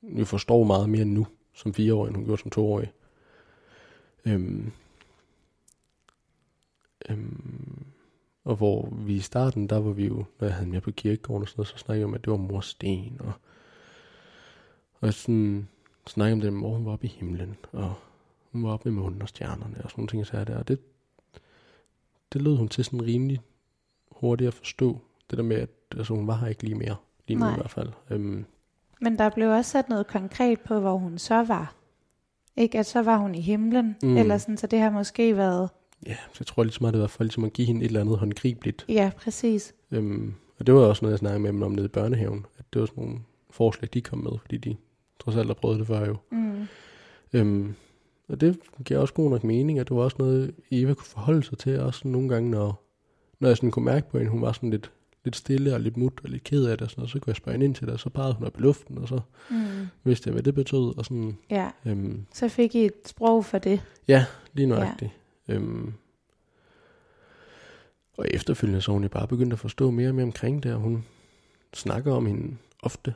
Speaker 3: jo forstår meget mere nu, som fireårig, end hun gjorde som toårig. Øhm, øhm, og hvor vi i starten, der var vi jo, når jeg havde med på kirkegården og sådan noget, så snakkede jeg om, at det var morsten, og, og sådan snakkede om det, hvor hun var oppe i himlen, og hun var oppe med månen og stjernerne, og sådan nogle ting, så der. Og det, det lød hun til sådan rimelig hurtigt at forstå, det der med, at altså, hun var her ikke lige mere, lige nu
Speaker 2: Nej.
Speaker 3: i hvert fald. Øhm,
Speaker 2: Men der blev også sat noget konkret på, hvor hun så var. Ikke, at så var hun i himlen,
Speaker 3: Mm.
Speaker 2: eller sådan, så det har måske været,
Speaker 3: ja, så jeg tror lige så meget, det var for ligesom at give hende et eller andet håndgribeligt.
Speaker 2: ja, præcis.
Speaker 3: Øhm, og det var også noget, jeg snakkede med dem om nede i børnehaven, at det var sådan nogle forslag, de kom med, fordi de trods alt har prøvet det før jo.
Speaker 2: Mm.
Speaker 3: Øhm, og det giver også god nok mening, at det var også noget, Eva kunne forholde sig til, også nogle gange, når, når jeg sådan kunne mærke på hende, hun var sådan lidt, lidt stille og lidt mut og lidt ked af det, og sådan, og så kunne jeg spørge hende ind til det, og så pegede hun op i luften, og så
Speaker 2: Mm.
Speaker 3: vidste jeg, hvad det betød, og sådan,
Speaker 2: Ja,
Speaker 3: øhm,
Speaker 2: så fik I et sprog for det.
Speaker 3: ja, lige nøjagtigt. Ja. Øhm, og efterfølgende så hun jo bare begyndt at forstå mere og mere omkring det, og hun snakker om hende ofte,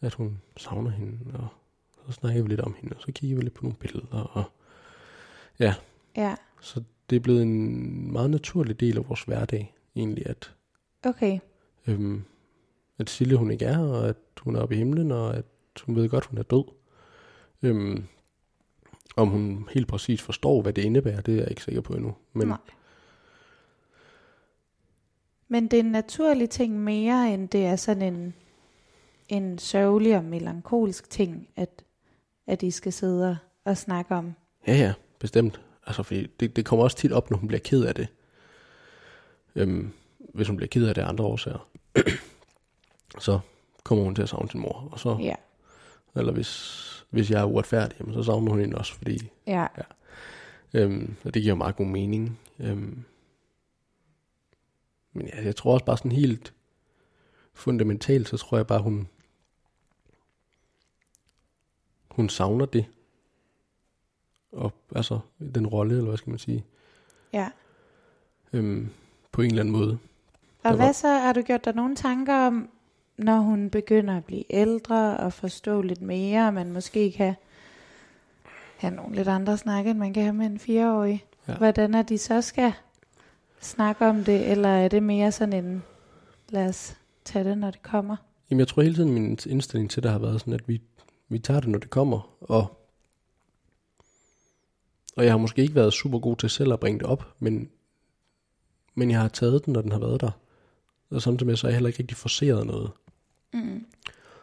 Speaker 3: at hun savner hende, og så snakker vi lidt om hende, og så kigger vi lidt på nogle billeder, og
Speaker 2: Ja,
Speaker 3: Så det er blevet en meget naturlig del af vores hverdag, egentlig, at,
Speaker 2: okay.
Speaker 3: øhm, at Sille hun ikke er her, og at hun er oppe i himlen, og at hun ved godt, hun er død. Øhm, om hun helt præcis forstår, hvad det indebærer, det er jeg ikke sikker på endnu. Men
Speaker 2: Nej. Men det er en naturlig ting mere, end det er sådan en, en sørgelig og melankolsk ting, at, at I skal sidde og- og snakke om.
Speaker 3: ja, ja, bestemt. Altså, fordi det, det kommer også tit op, når hun bliver ked af det. Øhm, hvis hun bliver ked af det af andre årsager, <clears throat> så kommer hun til at savne sin mor. Og så,
Speaker 2: Ja,
Speaker 3: Eller hvis, hvis jeg er uretfærdig, jamen, så savner hun hende også, fordi
Speaker 2: ja,
Speaker 3: Øhm, og det giver meget god mening. Øhm, men ja, jeg tror også bare sådan helt fundamentalt, så tror jeg bare, hun hun savner det. Og altså, den rolle, eller hvad skal man sige,
Speaker 2: ja.
Speaker 3: øhm, på en eller anden måde.
Speaker 2: Og
Speaker 3: Der var-
Speaker 2: hvad så, har du gjort dig nogle tanker om, når hun begynder at blive ældre og forstå lidt mere, og man måske kan have nogle lidt andre snakke, end man kan have med en fireårig.
Speaker 3: Ja.
Speaker 2: Hvordan er de så skal snakke om det, eller er det mere sådan en, lad os tage det, når det kommer?
Speaker 3: Jamen, jeg tror hele tiden, min indstilling til det har været sådan, at vi, vi tager det, når det kommer, og og jeg har måske ikke været super god til selv at bringe det op, men, men jeg har taget den, når den har været der. Og samtidig med, så har jeg heller ikke rigtig forseret noget.
Speaker 2: Mm.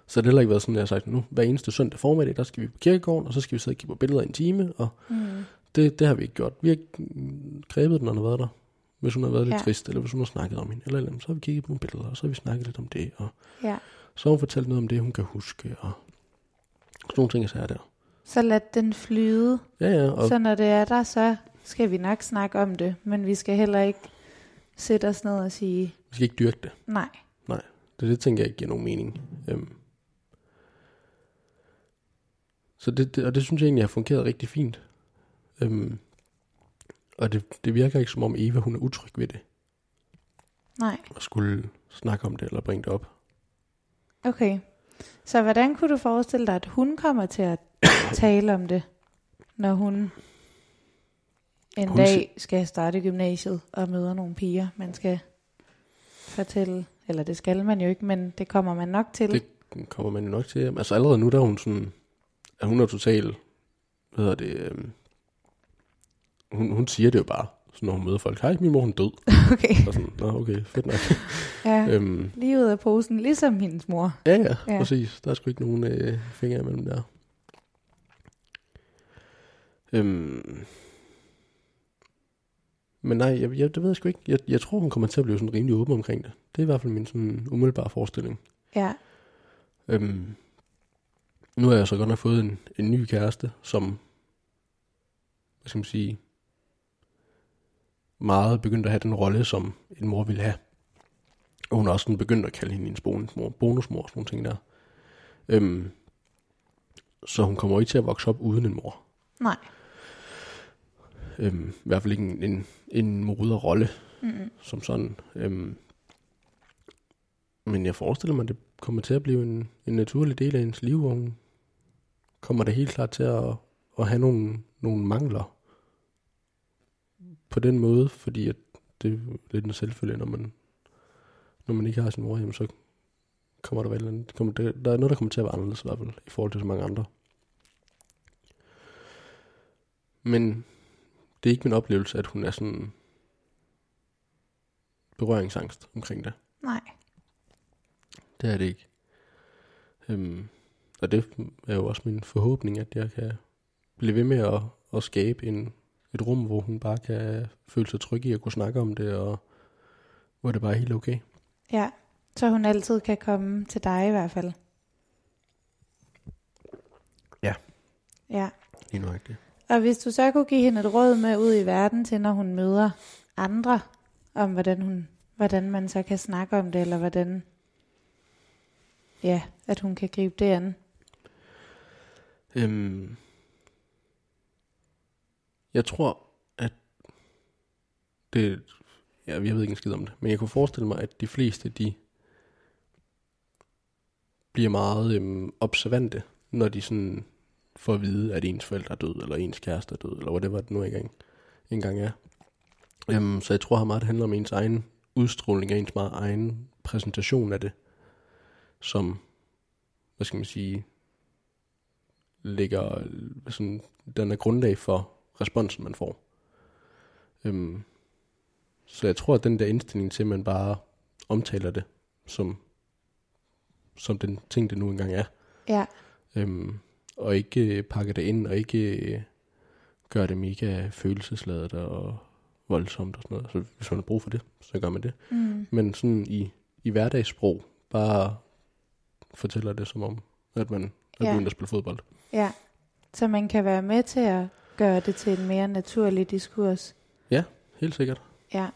Speaker 3: Så det har heller ikke været sådan, at jeg har sagt, nu hver eneste søndag formiddag, der skal vi på kirkegården, og så skal vi sidde og kigge på billeder i en time, og
Speaker 2: Mm.
Speaker 3: det, det har vi ikke gjort. Vi har mm, grebet den, når den har været der. Hvis hun har været lidt
Speaker 2: Ja.
Speaker 3: trist, eller hvis hun har snakket om hende, eller, eller så har vi kigget på nogle billeder, og så har vi snakket lidt om det, og
Speaker 2: Ja.
Speaker 3: så har hun fortalt noget om det, hun kan huske, og sådan nogle ting, så er der.
Speaker 2: Så lad den flyde.
Speaker 3: Ja, ja, og
Speaker 2: Så når det er der, så skal vi nok snakke om det. Men vi skal heller ikke sætte os ned og sige,
Speaker 3: vi skal ikke dyrke det.
Speaker 2: nej.
Speaker 3: Det, det tænker jeg ikke giver nogen mening. Øhm. Så det, det, og det synes jeg egentlig har fungeret rigtig fint. Øhm. Og det, det virker ikke som om Eva, hun er utryg ved det,
Speaker 2: Nej.
Speaker 3: og skulle snakke om det, eller bringe det op.
Speaker 2: Okay. Så hvordan kunne du forestille dig, at hun kommer til at <coughs> tale om det? når hun en
Speaker 3: Hun
Speaker 2: dag skal starte gymnasiet og møder nogle piger, man skal fortælle, eller det skal man jo ikke, men det kommer man nok til.
Speaker 3: Det kommer man jo nok til. Altså allerede nu, der er hun sådan, at hun er total, hvad hedder det, øhm, hun, hun siger det jo bare, så når hun møder folk, hej, min mor hun død. <laughs>
Speaker 2: Okay,
Speaker 3: Og sådan, nå okay, fedt nok. <laughs>
Speaker 2: ja,
Speaker 3: øhm,
Speaker 2: lige ud af posen, ligesom hendes mor.
Speaker 3: ja, ja,
Speaker 2: Ja.
Speaker 3: ja, præcis. Der er sgu ikke nogen øh, fingre imellem der. Øhm, men nej, jeg, jeg, det ved jeg sgu ikke. Jeg, jeg tror, hun kommer til at blive sådan rimelig åben omkring det. Det er i hvert fald min sådan umiddelbare forestilling.
Speaker 2: Ja,
Speaker 3: Øhm, nu har jeg så godt nok fået en, en ny kæreste, som, hvad skal man sige, meget begyndt at have den rolle, som en mor ville have. Og hun har også sådan begyndt at kalde hende en bonusmor, bonusmor og sådan nogle ting der. Øhm, så hun kommer ikke til at vokse op uden en mor.
Speaker 2: nej.
Speaker 3: Øhm, I hvert fald ikke en, en, en moderrolle
Speaker 2: Mm-mm.
Speaker 3: som sådan. Øhm, men jeg forestiller mig, at det kommer til at blive en, en naturlig del af hendes liv, hvor hun kommer det helt klart til at, at have nogle, nogle mangler på den måde, fordi at det er lidt en selvfølge, når man, når man ikke har sin mor hjemme, så kommer der, vel en, kommer der, der er noget, der kommer til at være anderledes i hvert fald, i forhold til så mange andre. Men det er ikke min oplevelse, at hun er sådan berøringsangst omkring det.
Speaker 2: Nej.
Speaker 3: Det er det ikke. Øhm, og det er jo også min forhåbning, at jeg kan blive ved med at, at skabe en, et rum, hvor hun bare kan føle sig tryg i at kunne snakke om det, og hvor det bare er helt okay.
Speaker 2: Ja, så hun altid kan komme til dig i hvert fald.
Speaker 3: Ja.
Speaker 2: Ja.
Speaker 3: Lige nok det.
Speaker 2: Og hvis du så kunne give hende et råd med ud i verden til, når hun møder andre, om hvordan, hun, hvordan man så kan snakke om det, eller hvordan, ja, at hun kan gribe det an.
Speaker 3: Øhm, jeg tror, at det, ja, jeg ved ikke en skid om det, men jeg kunne forestille mig, at de fleste, de bliver meget øhm, observante, når de sådan får at vide, at ens forældre er død, eller ens kæreste er død, eller hvad det var, det nu engang, engang er. Øhm, så jeg tror, at meget det handler om ens egen udstråling, og ens meget egen præsentation af det, som, hvad skal man sige, ligger sådan, den er grundlag for responsen, man får. Øhm, så jeg tror, at den der indstilling til, at man bare omtaler det som, som den ting, det nu engang er,
Speaker 2: Ja,
Speaker 3: øhm, og ikke øh, pakke det ind, og ikke øh, gøre det mega følelsesladet og voldsomt og sådan noget. Så hvis man har brug for det, så gør man det.
Speaker 2: mm.
Speaker 3: Men sådan i, i hverdagssprog, bare fortæller det som om, at man er
Speaker 2: Ja.
Speaker 3: begyndt at spille fodbold.
Speaker 2: ja. Så man kan være med til at gøre det til en mere naturlig diskurs.
Speaker 3: Helt sikkert.
Speaker 2: Ja.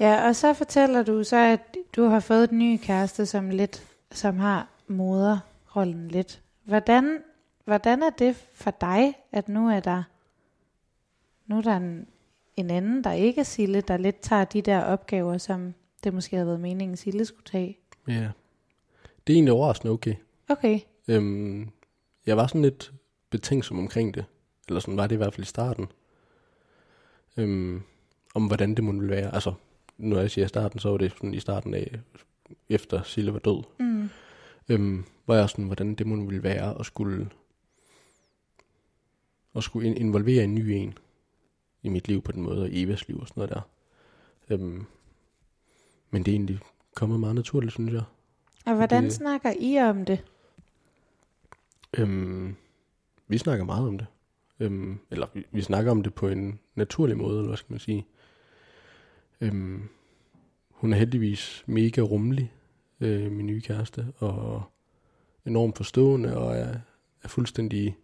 Speaker 2: Ja, og så fortæller du så, at du har fået en ny kæreste, som lidt, som har moderrollen lidt. Hvordan, hvordan er det for dig, at nu er der, nu er der en, en anden, der ikke er Sille, der lidt tager de der opgaver, som det måske havde været meningen, Sille skulle tage?
Speaker 3: Ja. Det er egentlig overraskende okay.
Speaker 2: Okay,
Speaker 3: Øhm, jeg var sådan lidt betænksom omkring det. Eller sådan var det i hvert fald i starten. Øhm, om hvordan det måtte være. Altså, når jeg siger starten, så var det sådan i starten af, efter Sille var død.
Speaker 2: mm.
Speaker 3: Øhm, var jeg sådan, hvordan det måtte ville være at skulle, at skulle in- involvere en ny en i mit liv på den måde, og Evas liv og sådan noget der. Øhm, men det er egentlig kommet meget naturligt, synes jeg.
Speaker 2: og hvordan
Speaker 3: Det-
Speaker 2: snakker I om det?
Speaker 3: Øhm, vi snakker meget om det. Øhm, eller vi, vi snakker om det på en naturlig måde, eller hvad skal man sige. Øhm, hun er heldigvis mega rummelig, øh, min nye kæreste, og enormt forstående, og er, er fuldstændig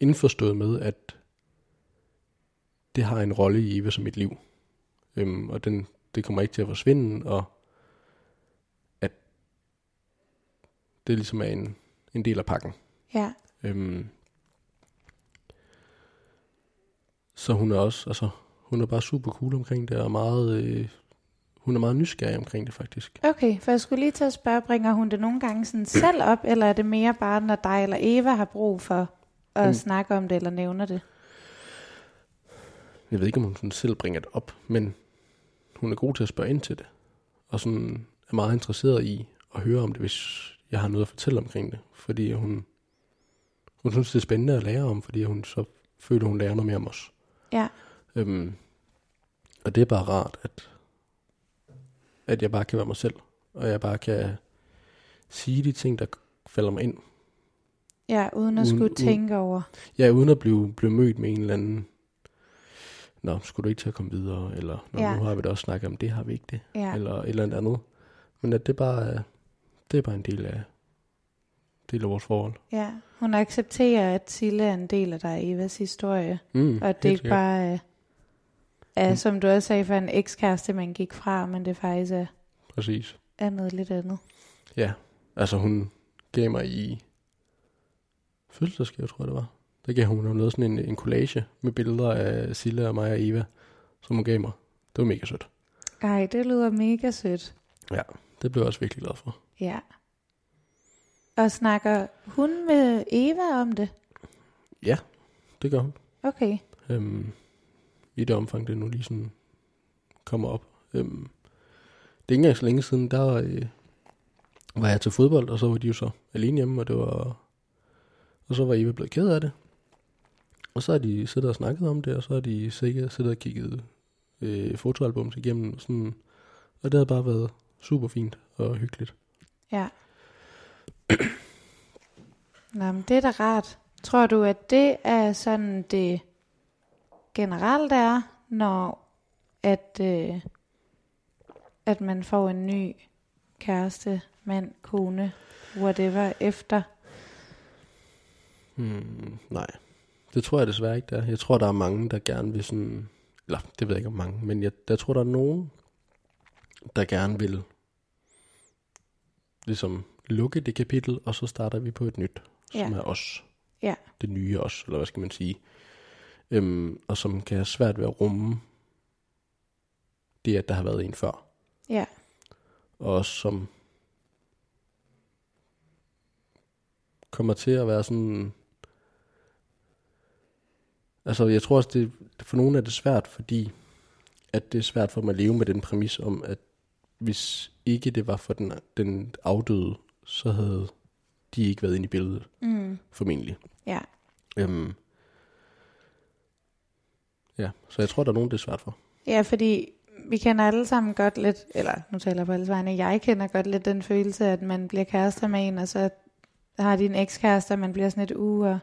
Speaker 3: indforstået med, at det har en rolle i Eva som mit liv. Øhm, og den, det kommer ikke til at forsvinde, og at det ligesom er en, en del af pakken.
Speaker 2: Ja,
Speaker 3: Øhm, så hun er også, altså, hun er bare super cool omkring det, og meget, øh, hun er meget nysgerrig omkring det faktisk.
Speaker 2: okay, for jeg skulle lige til at spørge, bringer hun det nogle gange sådan selv op, eller er det mere bare, når dig eller Eva har brug for at
Speaker 3: Jamen-
Speaker 2: snakke om det, eller nævner det.
Speaker 3: Jeg ved ikke, om hun sådan selv bringer det op, men hun er god til at spørge ind til det. Og sådan er meget interesseret i at høre om det, hvis jeg har noget at fortælle omkring det. Fordi hun, hun synes, det er spændende at lære om, fordi hun så føler, hun lærer noget mere om os.
Speaker 2: Ja,
Speaker 3: Øhm, og det er bare rart, at, at jeg bare kan være mig selv. Og jeg bare kan sige de ting, der falder mig ind.
Speaker 2: ja uden at
Speaker 3: Uden-
Speaker 2: skulle
Speaker 3: uden-
Speaker 2: tænke over.
Speaker 3: Ja, uden at blive, blive mødt med en eller anden, Nå, skulle du ikke til at komme videre? Eller, Nå,
Speaker 2: Ja.
Speaker 3: nu har vi da også snakket om det, har vi ikke det?
Speaker 2: Ja,
Speaker 3: Eller et eller andet andet. Men at det bare det er bare en del af, del af vores forhold.
Speaker 2: ja. Hun accepterer, at Sille er en del af dig, Evas historie.
Speaker 3: Mm,
Speaker 2: Og at det ikke
Speaker 3: sikkert.
Speaker 2: bare er, er
Speaker 3: Mm.
Speaker 2: som du også sagde, for en ekskæreste, man gik fra, men det faktisk er,
Speaker 3: Præcis.
Speaker 2: er noget lidt andet.
Speaker 3: Ja, altså hun gav mig i fødselsdagsgave, tror jeg det var. Der gav hun noget sådan en, en collage med billeder af Silla og mig og Eva, som hun gav mig. Det var mega sødt.
Speaker 2: Ej, det lyder mega sødt.
Speaker 3: Ja, det blev jeg også virkelig glad for.
Speaker 2: Ja. Og snakker hun med Eva om det?
Speaker 3: Ja, det gør hun.
Speaker 2: Okay.
Speaker 3: Øhm, I det omfang, det nu lige sådan kommer op. Øhm, det er ikke engang så længe siden, der øh, var jeg til fodbold, og så var de jo så alene hjemme, og det var... Og så var Eva blevet ked af det. Og så har de siddet og snakket om det, og så har de sikkert siddet og kigget øh, fotoalbums igennem. Sådan, og det har bare været super fint og hyggeligt.
Speaker 2: Ja. Nå, men det er da rart. Tror du, at det er sådan, det generelt er, når at, øh, at man får en ny kæreste, mand, kone, whatever, efter?
Speaker 3: Hmm, nej, det tror jeg desværre ikke, der. Jeg tror, der er mange, der gerne vil sådan... Eller, det ved jeg ikke om mange, men jeg, jeg tror, der er nogen, der gerne vil ligesom lukke det kapitel, og så starter vi på et nyt, som
Speaker 2: Ja.
Speaker 3: er os.
Speaker 2: Ja.
Speaker 3: Det nye os, eller hvad skal man sige. Øhm, og som kan have svært ved at rumme det, at der har været en før.
Speaker 2: Ja,
Speaker 3: Og som kommer til at være sådan... Altså, jeg tror også, det, for nogle er det svært, fordi at det er svært for dem at leve med den præmis om, at hvis ikke det var for den, den afdøde, så havde de ikke været inde i billedet,
Speaker 2: mm,
Speaker 3: formentlig.
Speaker 2: ja,
Speaker 3: Øhm, ja, så jeg tror, der er nogen, det er svært for.
Speaker 2: ja, fordi vi kender alle sammen godt lidt, eller nu taler jeg på alles vegne, jeg kender godt lidt den følelse, at man bliver kærester med en, og så har de en ekskæreste, og man bliver sådan lidt, uh, og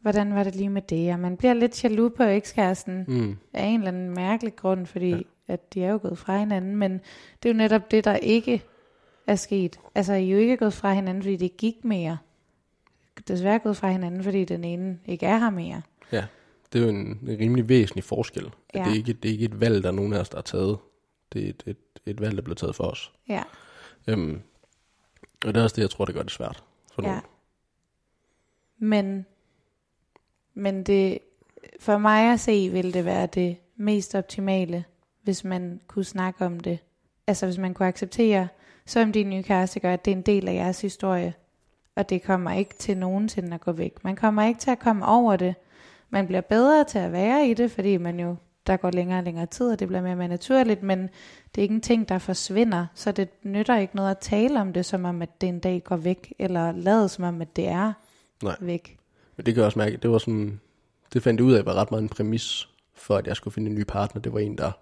Speaker 2: hvordan var det lige med det? Og man bliver lidt jaloux på ekskæresten,
Speaker 3: Mm,
Speaker 2: af en eller anden mærkelig grund, fordi
Speaker 3: ja.
Speaker 2: at de er jo gået fra hinanden, men det er jo netop det, der ikke er sket. Altså, I er jo ikke gået fra hinanden, fordi det gik mere. Desværre gået fra hinanden, fordi den ene ikke er her mere.
Speaker 3: det er jo en, rimelig væsentlig forskel. Ja.
Speaker 2: Ja.
Speaker 3: Det, er ikke, det er ikke et valg, der er nogen af os, der har taget. Det er et, et, et valg, der bliver taget for os.
Speaker 2: Ja,
Speaker 3: Øhm, og det er også det, jeg tror, det gør det svært for
Speaker 2: ja.
Speaker 3: nogen.
Speaker 2: Men, men det, for mig at se, vil det være det mest optimale, hvis man kunne snakke om det. Altså hvis man kunne acceptere, som din nye kæreste gør, at det er en del af jeres historie. Og det kommer ikke til nogensinde at gå væk. Man kommer ikke til at komme over det. Man bliver bedre til at være i det, fordi man jo, der går længere og længere tid, og det bliver mere og mere naturligt, men det er ikke en ting, der forsvinder, så det nytter ikke noget at tale om det, som om, at det en dag går væk, eller lade som om, at det er
Speaker 3: Nej.
Speaker 2: væk.
Speaker 3: Men det kan jeg også mærke, det var sådan, det fandt jeg ud af, var ret meget en præmis for, at jeg skulle finde en ny partner. Det var en, der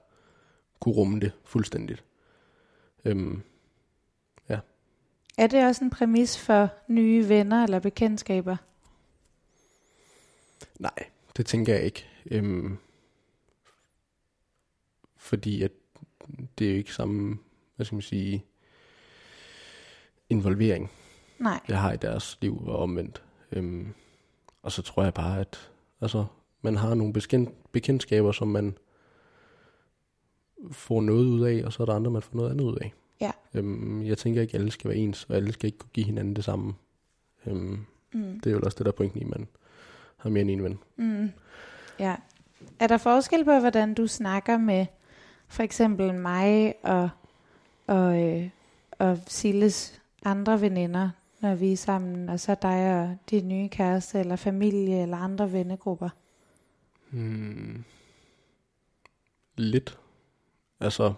Speaker 3: kunne rumme det fuldstændigt. Øhm,
Speaker 2: Er det også en præmis for nye venner eller bekendtskaber?
Speaker 3: nej, det tænker jeg ikke. Øhm, fordi at det er jo ikke samme, hvad skal man sige, involvering,
Speaker 2: Nej.
Speaker 3: jeg har i deres liv og omvendt. Øhm, og så tror jeg bare, at altså, man har nogle bekendt, bekendtskaber, som man får noget ud af, og så er der andre, man får noget andet ud af.
Speaker 2: Ja.
Speaker 3: Øhm, jeg tænker ikke, at alle skal være ens, og alle skal ikke kunne give hinanden det samme. Øhm,
Speaker 2: Mm.
Speaker 3: det er jo også det, der er pointen i, at man har mere end en ven.
Speaker 2: Mm. Ja. Er der forskel på, hvordan du snakker med for eksempel mig og, og, øh, og Silles andre veninder, når vi er sammen, og så dig og din nye kæreste, eller familie, eller andre vennegrupper?
Speaker 3: Hmm. Lidt. Altså,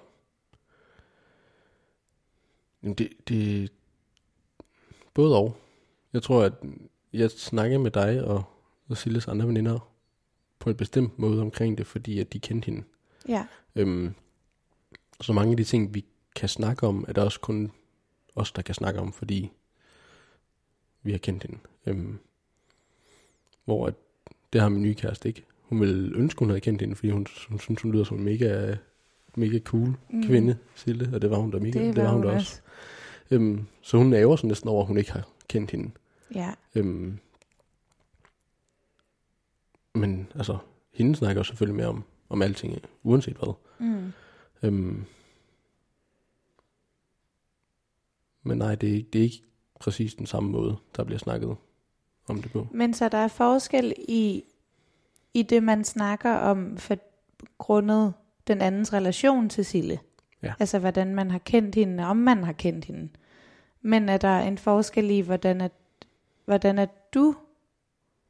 Speaker 3: jamen det, det, både og. Jeg tror, at jeg snakker med dig og, og Silles andre veninder på en bestemt måde omkring det, fordi at de kendte hende.
Speaker 2: Ja,
Speaker 3: Øhm, så mange af de ting, vi kan snakke om, er der også kun os, der kan snakke om, fordi vi har kendt hende. Øhm, hvor at, det har min nye kæreste ikke. Hun ville ønske, hun havde kendt hende, fordi hun, hun synes, hun lyder som en mega, mega cool mm. kvinde, Sille, og det var hun da mega.
Speaker 2: det,
Speaker 3: det var hun da også. Øhm, så hun ærger sig næsten over, at hun ikke har kendt hende.
Speaker 2: Ja,
Speaker 3: Øhm, men altså, hende snakker selvfølgelig mere om, om alting, uanset hvad.
Speaker 2: mm.
Speaker 3: Øhm, men nej, det er, ikke, det er ikke præcis den samme måde, der bliver snakket om det på.
Speaker 2: Men så der er forskel i, i det, man snakker om, for grundet den andens relation til Sille.
Speaker 3: Ja.
Speaker 2: Altså, hvordan man har kendt hende, om man har kendt hende. Men er der en forskel i, hvordan at, hvordan at du,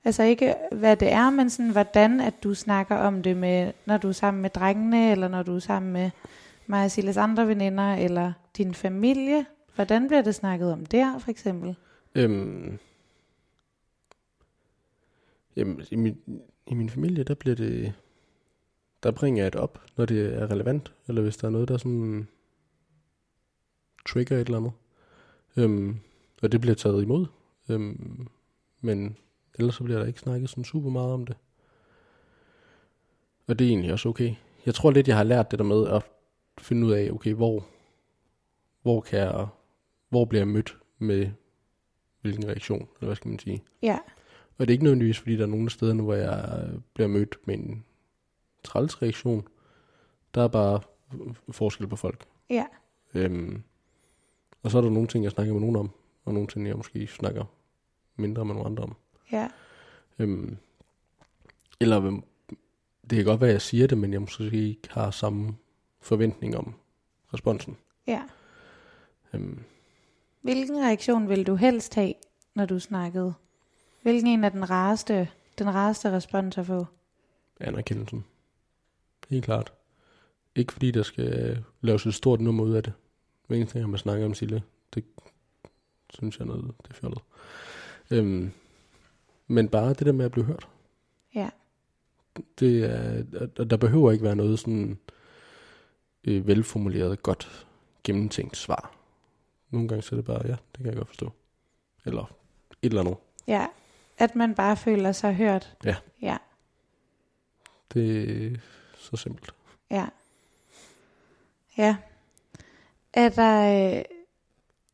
Speaker 2: altså ikke hvad det er, men sådan, hvordan at du snakker om det, med, når du er sammen med drengene, eller når du er sammen med mig og Silles andre veninder, eller din familie. Hvordan bliver det snakket om der, for eksempel?
Speaker 3: Øhm, jamen, i min, i min familie, der bliver det, der bringer jeg det op, når det er relevant, eller hvis der er noget, der sådan trigger et eller andet. Øhm, og det bliver taget imod. Øhm, men ellers så bliver der ikke snakket sådan super meget om det. Og det er egentlig også okay. Jeg tror lidt, jeg har lært det der med at finde ud af, okay, hvor, hvor kan jeg, hvor bliver jeg mødt med hvilken reaktion, eller hvad skal man sige.
Speaker 2: Ja,
Speaker 3: Og det er ikke nødvendigvis, fordi der er nogle steder nu, hvor jeg bliver mødt med en træls reaktion. Der er bare forskel på folk.
Speaker 2: ja,
Speaker 3: Øhm, og så er der nogle ting, jeg snakker med nogen om, og nogle ting, jeg måske snakker mindre med nogle andre om.
Speaker 2: ja,
Speaker 3: Øhm, eller det kan godt være, at jeg siger det, men jeg måske ikke har samme forventning om responsen.
Speaker 2: ja.
Speaker 3: Øhm,
Speaker 2: Hvilken reaktion ville du helst have, når du snakkede? Hvilken en er den rareste, den rareste respons at få?
Speaker 3: anerkendelsen. Helt klart. Ikke fordi der skal laves et stort nummer ud af det. Hver eneste gang, man snakker om Sille, det synes jeg er noget, det er fjollet. Øhm, men bare det der med at blive hørt.
Speaker 2: Ja,
Speaker 3: Det er, og der behøver ikke være noget sådan øh, velformuleret, godt gennemtænkt svar. Nogle gange så er det bare, ja, det kan jeg godt forstå. Eller et eller andet.
Speaker 2: ja. At man bare føler sig hørt.
Speaker 3: Ja.
Speaker 2: Ja,
Speaker 3: Det så simpelt.
Speaker 2: ja. Ja. Er der, øh,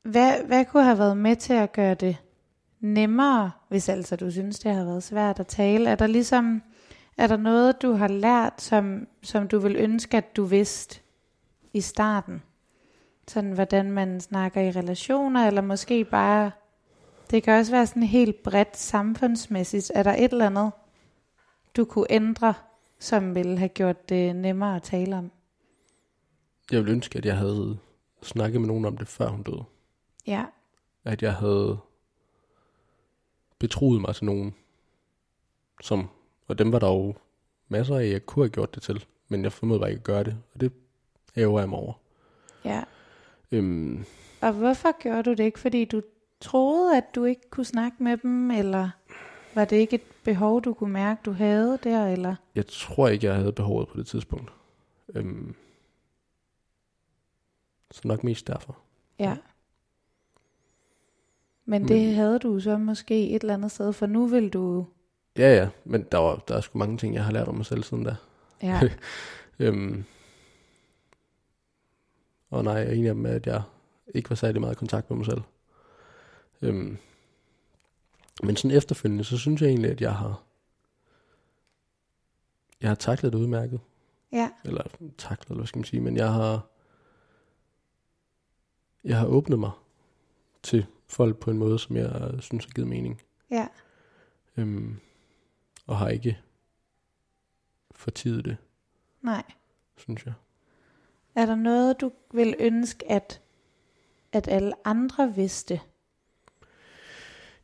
Speaker 2: hvad, hvad kunne have været med til at gøre det nemmere, hvis altså du synes, det har været svært at tale? Er der ligesom, er der noget, du har lært, som, som du vil ønske, at du vidste i starten? Sådan, hvordan man snakker i relationer, eller måske bare, det kan også være sådan helt bredt samfundsmæssigt. Er der et eller andet, du kunne ændre, som ville have gjort det nemmere at tale om?
Speaker 3: Jeg ville ønske, at jeg havde snakket med nogen om det, før hun døde.
Speaker 2: Ja,
Speaker 3: at jeg havde betroet mig til nogen, som, og dem var der jo masser af, jeg kunne have gjort det til, men jeg formåede bare ikke at gøre det, og det ærger jeg mig over.
Speaker 2: ja.
Speaker 3: Øhm,
Speaker 2: Og hvorfor gjorde du det ikke? Fordi du troede, at du ikke kunne snakke med dem, eller var det ikke et behov, du kunne mærke, du havde der, eller?
Speaker 3: jeg tror ikke, jeg havde behovet på det tidspunkt. Øhm, så nok mest derfor.
Speaker 2: Ja. Men
Speaker 3: Men-
Speaker 2: det havde du så måske et eller andet sted, for nu vil du...
Speaker 3: Ja, ja, men der, var, der er sgu mange ting, jeg har lært om mig selv siden da.
Speaker 2: Ja, <laughs>
Speaker 3: Øhm, og nej, en af dem er, at jeg ikke var særlig meget i kontakt med mig selv. Øhm, men sådan efterfølgende, så synes jeg egentlig, at jeg har jeg har taklet det udmærket.
Speaker 2: ja,
Speaker 3: Eller taklet, eller hvad skal man sige, men jeg har jeg har åbnet mig til folk på en måde, som jeg synes har givet mening.
Speaker 2: ja,
Speaker 3: Øhm, og har ikke fortidet det,
Speaker 2: nej.
Speaker 3: synes jeg.
Speaker 2: Er der noget, du vil ønske, at, at alle andre vidste?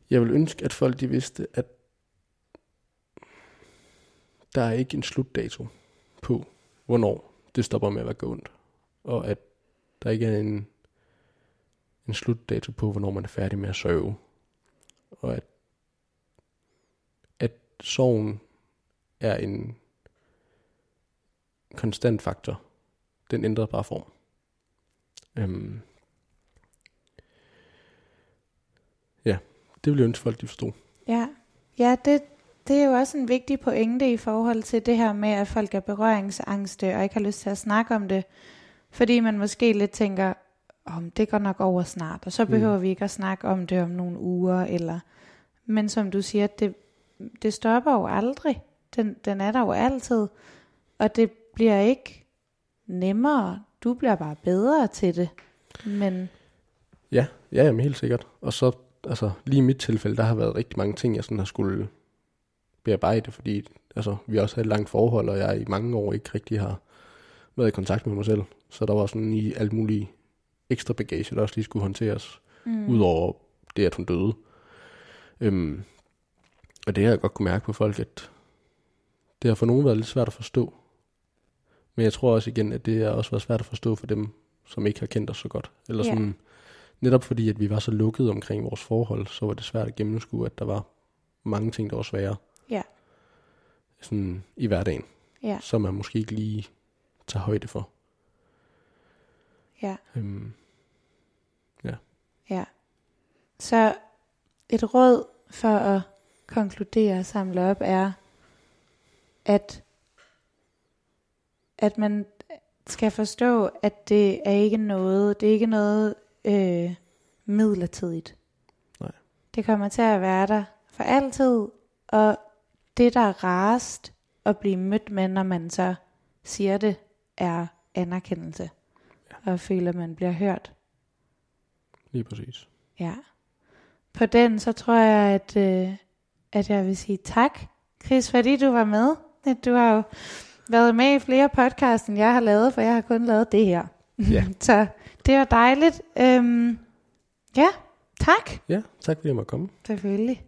Speaker 3: Jeg vil ønske, at folk de vidste, at der er ikke en slutdato på, hvornår det stopper med at være ondt. Og at der ikke er en, en slutdato på, hvornår man er færdig med at sørge. Og at, at sorgen er en konstant faktor. Den ændrer bare form. Øhm. Ja, det vil jeg ønske folk, de forstod.
Speaker 2: Ja, ja det, det er jo også en vigtig pointe i forhold til det her med, at folk er berøringsangste og ikke har lyst til at snakke om det. Fordi man måske lidt tænker, om oh, det går nok over snart, og så behøver mm. vi ikke at snakke om det om nogle uger. eller. Men som du siger, det, det stopper jo aldrig. Den, den er der jo altid. Og det bliver ikke nemmere. Du bliver bare bedre til det. Men...
Speaker 3: Ja, ja jamen helt sikkert. Og så, altså lige i mit tilfælde, der har været rigtig mange ting, jeg sådan har skulle bearbejde, fordi altså, vi også har et langt forhold, og jeg i mange år ikke rigtig har været i kontakt med mig selv. Så der var sådan i alt muligt ekstra bagage, der også lige skulle håndteres, mm. udover det, at hun døde. Øhm, og det har jeg godt kunne mærke på folk, at det har for nogen været lidt svært at forstå. Men jeg tror også igen, at det har også været svært at forstå for dem, som ikke har kendt os så godt. Eller sådan, yeah. Netop fordi, at vi var så lukkede omkring vores forhold, så var det svært at gennemskue, at der var mange ting, der var svære.
Speaker 2: Ja.
Speaker 3: Sådan i hverdagen.
Speaker 2: Ja.
Speaker 3: Som man måske ikke lige tager højde for.
Speaker 2: Ja.
Speaker 3: Øhm, ja.
Speaker 2: Ja. Så et råd for at konkludere og samle op er, at, at man skal forstå, at det er ikke noget, det er ikke noget øh, midlertidigt.
Speaker 3: Nej.
Speaker 2: Det kommer til at være der for altid, og det, der er rarest at blive mødt med, når man så siger det, er anerkendelse. Ja. Og føler, at man bliver hørt.
Speaker 3: Lige præcis.
Speaker 2: Ja. På den, så tror jeg, at, øh, at jeg vil sige tak, Chris, fordi du var med. Du har jo været med i flere podcasts, end jeg har lavet, for jeg har kun lavet det her.
Speaker 3: Ja. <laughs>
Speaker 2: så det var dejligt. Øhm, ja, tak.
Speaker 3: Ja, tak fordi jeg måtte komme.
Speaker 2: Selvfølgelig.